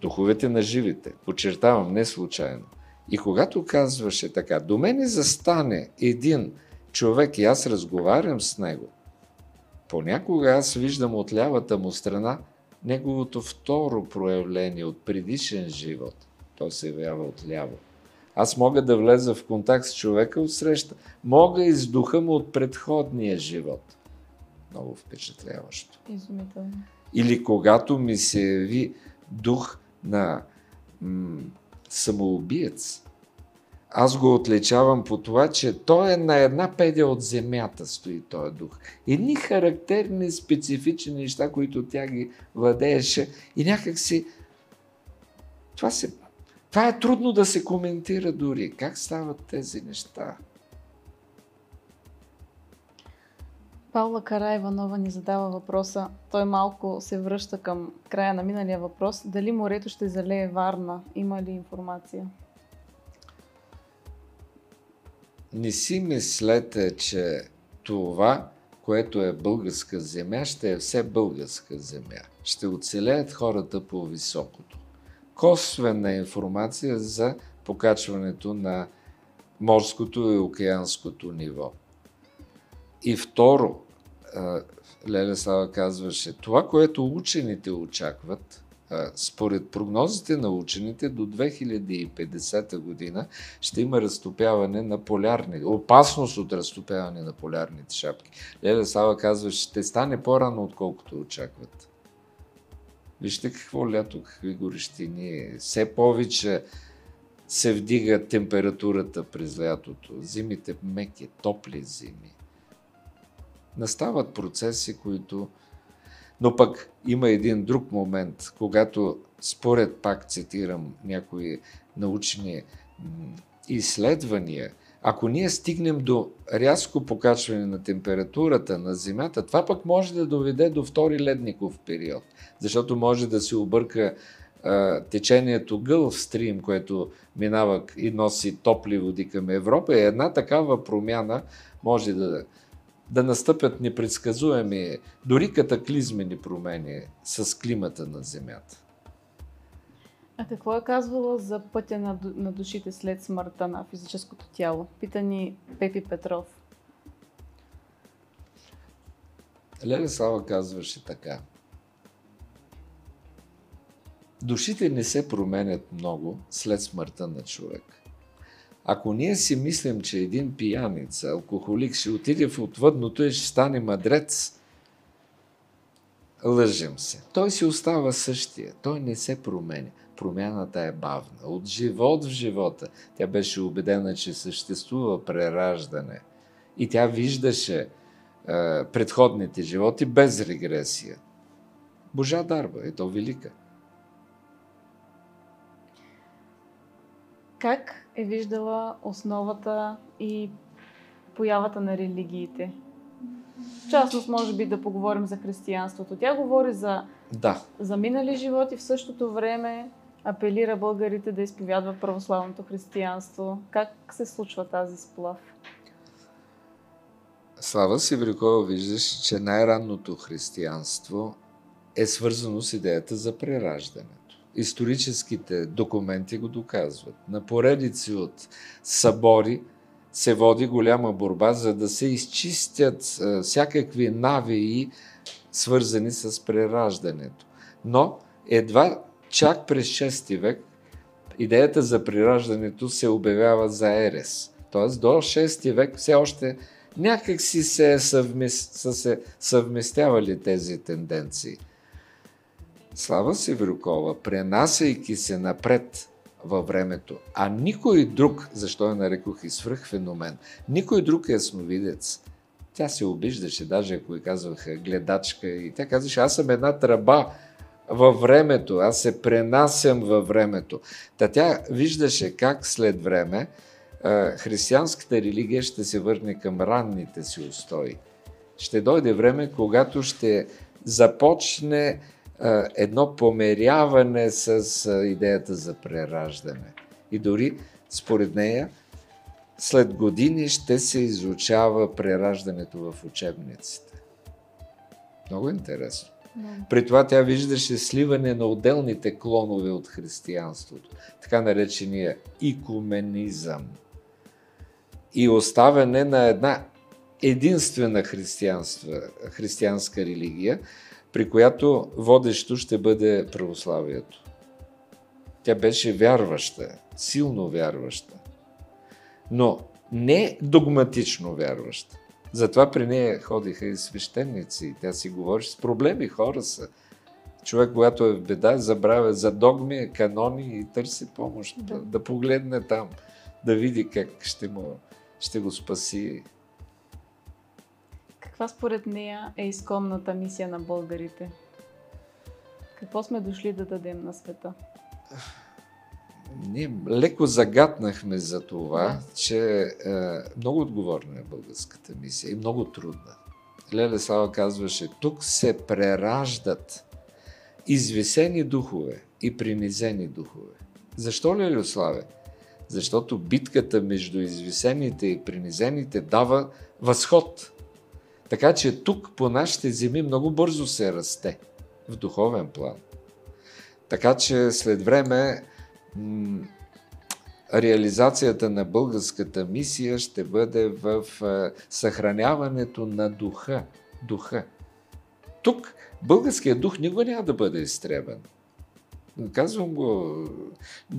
духовете на живите, подчертавам не случайно, и когато казваше така, до мене застане един човек и аз разговарям с него, понякога аз виждам от лявата му страна неговото второ проявление от предишен живот. Той се явява от ляво. Аз мога да влеза в контакт с човека от среща. Мога и с духа му от предходния живот. Много впечатляващо. Изумително. Или когато ми се яви дух на м- самоубиец, аз го отличавам по това, че той е на една педя от земята стои този дух. Едни характерни, специфични неща, които тя ги владееше и някак си това, се, това е трудно да се коментира дори. Как стават тези неща? Павла Караиванова ни задава въпроса. Той малко се връща към края на миналия въпрос. Дали морето ще залее Варна? Има ли информация? Не си мислете, че това, което е българска земя, ще е все българска земя. Ще оцелеят хората по високото. Косвена информация за покачването на морското и океанското ниво. И второ, Леля Слава казваше, това, което учените очакват, според прогнозите на учените до 2050 година ще има разтопяване на полярни, опасност от разтопяване на полярните шапки. Леля Сава казва, ще стане по-рано, отколкото очакват. Вижте какво лято, какви горещини. Все повече се вдига температурата през лятото. Зимите меки, топли зими. Настават процеси, които но пък има един друг момент, когато според, пак цитирам някои научни изследвания, ако ние стигнем до рязко покачване на температурата на Земята, това пък може да доведе до втори ледников период, защото може да се обърка а, течението Гълф стрим, което минава и носи топли води към Европа. И една такава промяна може да да настъпят непредсказуеми, дори катаклизмени промени с климата на Земята. А какво е казвала за пътя на, на душите след смъртта на физическото тяло? Пита ни Пепи Петров. Леля Сава казваше така. Душите не се променят много след смъртта на човек. Ако ние си мислим, че един пияница, алкохолик ще отиде в отвъдното и ще стане мъдрец, лъжим се. Той си остава същия. Той не се променя. Промяната е бавна. От живот в живота. Тя беше убедена, че съществува прераждане. И тя виждаше е, предходните животи без регресия. Божа дарба е то велика. Как е виждала основата и появата на религиите? В частност, може би да поговорим за християнството. Тя говори за, да. за минали живот и в същото време апелира българите да изповядват православното християнство. Как се случва тази сплав? Слава Сиврикова виждаш, че най-ранното християнство е свързано с идеята за прераждане историческите документи го доказват. На поредици от събори се води голяма борба, за да се изчистят всякакви навии, свързани с прераждането. Но едва чак през 6 век идеята за прераждането се обявява за ерес. Тоест до 6 век все още някак си се е съвмест... са се съвместявали тези тенденции. Слава Северокова, пренасяйки се напред във времето, а никой друг, защо я нарекох и свръхфеномен, никой друг ясновидец, Тя се обиждаше, даже ако и казваха гледачка. И тя казваше, аз съм една тръба във времето, аз се пренасям във времето. Та тя виждаше как след време християнската религия ще се върне към ранните си устои. Ще дойде време, когато ще започне едно померяване с идеята за прераждане. И дори, според нея, след години ще се изучава прераждането в учебниците. Много интересно. При това тя виждаше сливане на отделните клонове от християнството, така наречения икуменизъм и оставяне на една единствена християнска религия, при която водещо ще бъде православието. Тя беше вярваща, силно вярваща, но не догматично вярваща. Затова при нея ходиха и свещеници. Тя си говори с проблеми, хора са. Човек, когато е в беда, забравя за догми, канони и търси помощ. Да, да погледне там, да види как ще, му, ще го спаси. Каква според нея е изконната мисия на българите? Какво сме дошли да дадем на света? Ние леко загатнахме за това, да. че е, много отговорна е българската мисия и много трудна. Леле Слава казваше, тук се прераждат извисени духове и принизени духове. Защо, Леле Славе? Защото битката между извисените и принизените дава възход. Така че тук по нашите земи много бързо се расте в духовен план. Така че след време реализацията на българската мисия ще бъде в съхраняването на духа. духа. Тук българският дух никога няма да бъде изтребен. Казвам го,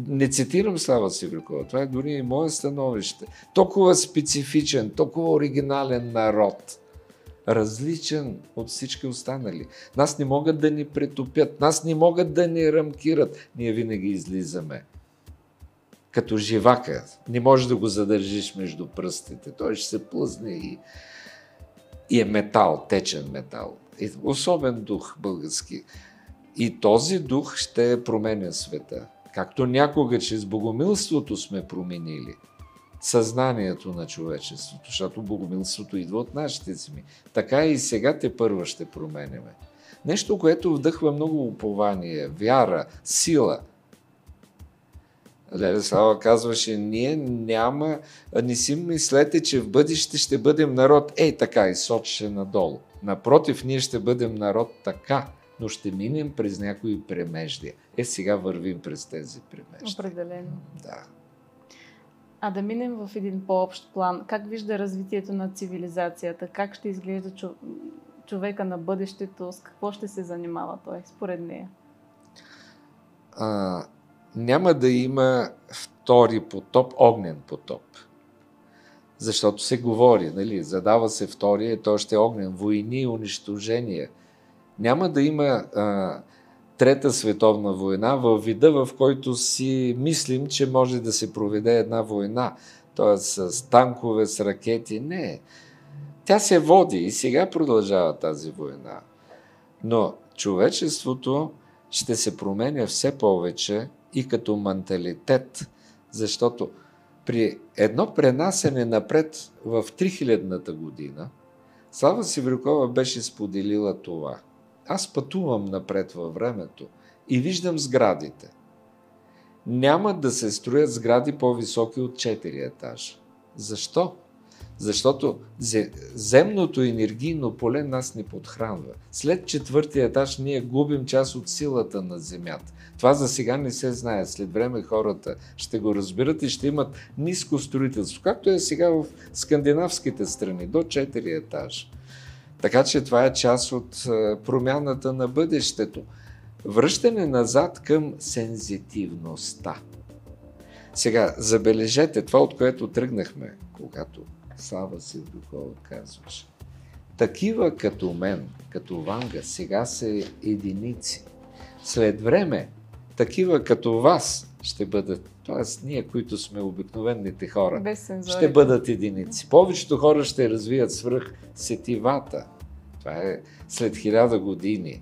не цитирам Слава Сиврикова, това е дори и мое становище. Толкова специфичен, толкова оригинален народ, различен от всички останали. Нас не могат да ни претопят, нас не могат да ни рамкират. Ние винаги излизаме като живака. Не можеш да го задържиш между пръстите. Той ще се плъзне и, и е метал, течен метал. И особен дух български. И този дух ще променя света. Както някога, че с богомилството сме променили съзнанието на човечеството, защото богомилството идва от нашите земи. Така и сега те първа ще променяме. Нещо, което вдъхва много упование, вяра, сила – Леля Слава казваше, ние няма, не си мислете, че в бъдеще ще бъдем народ ей така и сочеше надолу. Напротив, ние ще бъдем народ така, но ще минем през някои премеждия. Е, сега вървим през тези премеждия. Определено. Да. А да минем в един по-общ план. Как вижда развитието на цивилизацията? Как ще изглежда човека на бъдещето? С какво ще се занимава той, според нея? А, няма да има втори потоп, огнен потоп. Защото се говори, нали, задава се втория, то ще е огнен, войни, унищожения. Няма да има а, трета световна война в вида, в който си мислим, че може да се проведе една война. Т.е. с танкове, с ракети. Не. Тя се води и сега продължава тази война. Но човечеството ще се променя все повече и като менталитет, защото при едно пренасене напред в 3000-та година, Слава Сиврюкова беше споделила това. Аз пътувам напред във времето и виждам сградите. Няма да се строят сгради по-високи от 4 етажа. Защо? Защото земното енергийно поле нас не подхранва. След четвъртия етаж ние губим част от силата на Земята. Това за сега не се знае. След време хората ще го разбират и ще имат ниско строителство, както е сега в скандинавските страни, до 4 етажа. Така че това е част от промяната на бъдещето. Връщане назад към сензитивността. Сега, забележете това, от което тръгнахме, когато Сава Севдокова казваше. Такива като мен, като Ванга, сега са единици. След време, такива като вас ще бъдат, т.е. ние, които сме обикновените хора, ще бъдат единици. Повечето хора ще развият свръх сетивата. Това е след хиляда години.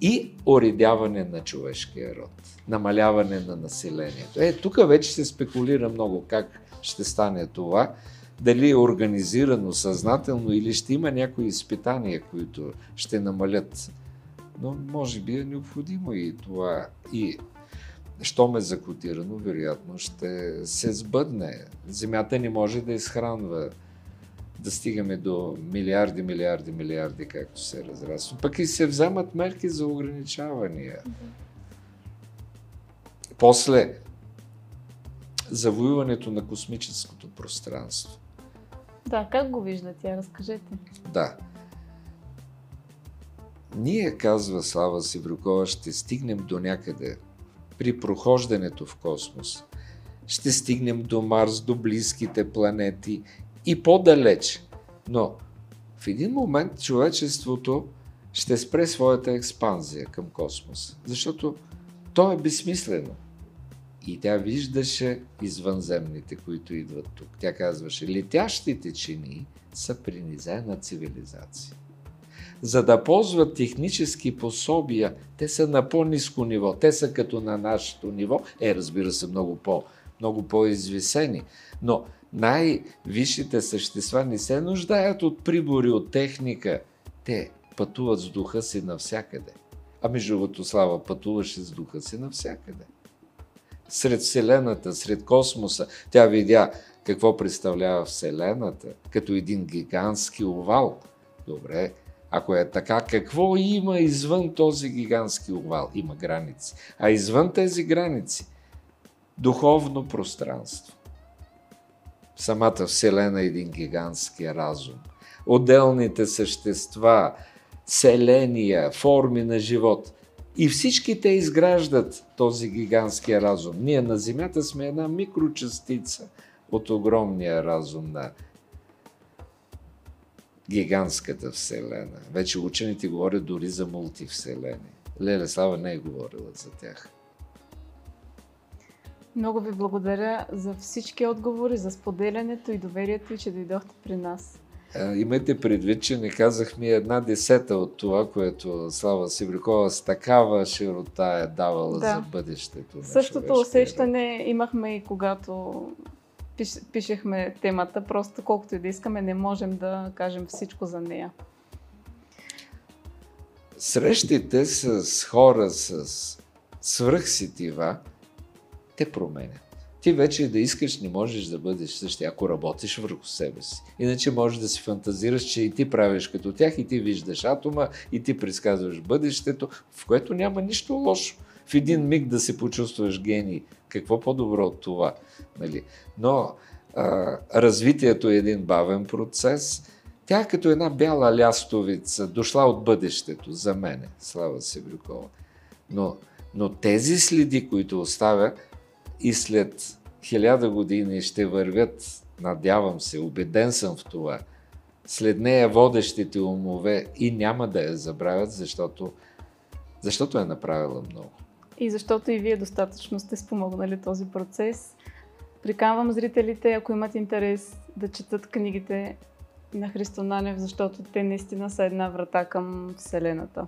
И оредяване на човешкия род. Намаляване на населението. Е, тук вече се спекулира много как ще стане това. Дали е организирано, съзнателно или ще има някои изпитания, които ще намалят. Но може би е необходимо и това. И щом е закотирано, вероятно ще се сбъдне. Земята не може да изхранва да стигаме до милиарди, милиарди, милиарди, както се разраства. Пък и се вземат мерки за ограничавания. После завоюването на космическото пространство. Да, как го вижда тя? Разкажете. Да. Ние, казва Слава Севрюкова, ще стигнем до някъде при прохождането в космос. Ще стигнем до Марс, до близките планети и по-далеч. Но в един момент човечеството ще спре своята експанзия към космоса, защото то е безсмислено. И тя виждаше извънземните, които идват тук. Тя казваше, летящите чини са принизена цивилизация. За да ползват технически пособия, те са на по-низко ниво. Те са като на нашето ниво. Е, разбира се, много, по, много по-извисени. Но най-висшите същества не се нуждаят от прибори, от техника. Те пътуват с духа си навсякъде. А между другото, Слава пътуваше с духа си навсякъде. Сред Вселената, сред космоса, тя видя какво представлява Вселената, като един гигантски овал. Добре, ако е така, какво има извън този гигантски овал? Има граници. А извън тези граници духовно пространство. Самата Вселена е един гигантски разум. Отделните същества, селения, форми на живот. И всички те изграждат този гигантски разум. Ние на Земята сме една микрочастица от огромния разум на гигантската Вселена. Вече учените говорят дори за мултивселени. Леля Слава не е говорила за тях. Много ви благодаря за всички отговори, за споделянето и доверието и че дойдохте при нас. Имайте предвид, че не казахме една десета от това, което Слава Сибрикова с такава широта е давала Да. за бъдещето. на Същото усещане имахме и когато пиш, пишехме темата, просто колкото и да искаме, не можем да кажем всичко за нея. Срещите с хора с свръхсетива, те променят. Ти вече да искаш, не можеш да бъдеш същия, ако работиш върху себе си. Иначе можеш да си фантазираш, че и ти правиш като тях, и ти виждаш атома, и ти предсказваш бъдещето, в което няма нищо лошо. В един миг да се почувстваш гений. Какво по-добро от това? Нали? Но а, развитието е един бавен процес. Тя е като една бяла лястовица, дошла от бъдещето, за мене, Слава Севрюкова. Но, но тези следи, които оставя, и след хиляда години ще вървят, надявам се, убеден съм в това, след нея водещите умове и няма да я забравят, защото, защото е направила много. И защото и вие достатъчно сте спомогнали този процес. Приканвам зрителите, ако имат интерес, да четат книгите на Христо Нанев, защото те наистина са една врата към Вселената.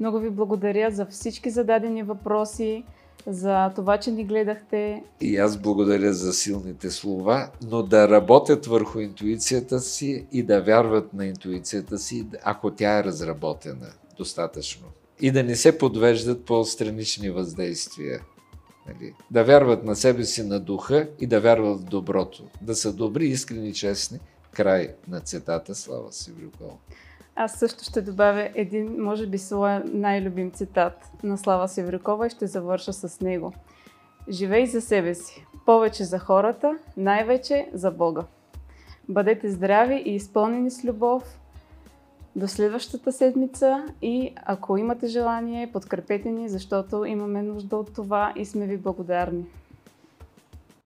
Много ви благодаря за всички зададени въпроси, за това, че ни гледахте. И аз благодаря за силните слова, но да работят върху интуицията си и да вярват на интуицията си, ако тя е разработена достатъчно. И да не се подвеждат по странични въздействия. Нали? Да вярват на себе си, на духа и да вярват в доброто. Да са добри, искрени, честни. Край на цитата. Слава си, Брюкова. Аз също ще добавя един, може би, своя най-любим цитат на Слава Севрюкова и ще завърша с него. Живей за себе си, повече за хората, най-вече за Бога. Бъдете здрави и изпълнени с любов. До следващата седмица и ако имате желание, подкрепете ни, защото имаме нужда от това и сме ви благодарни.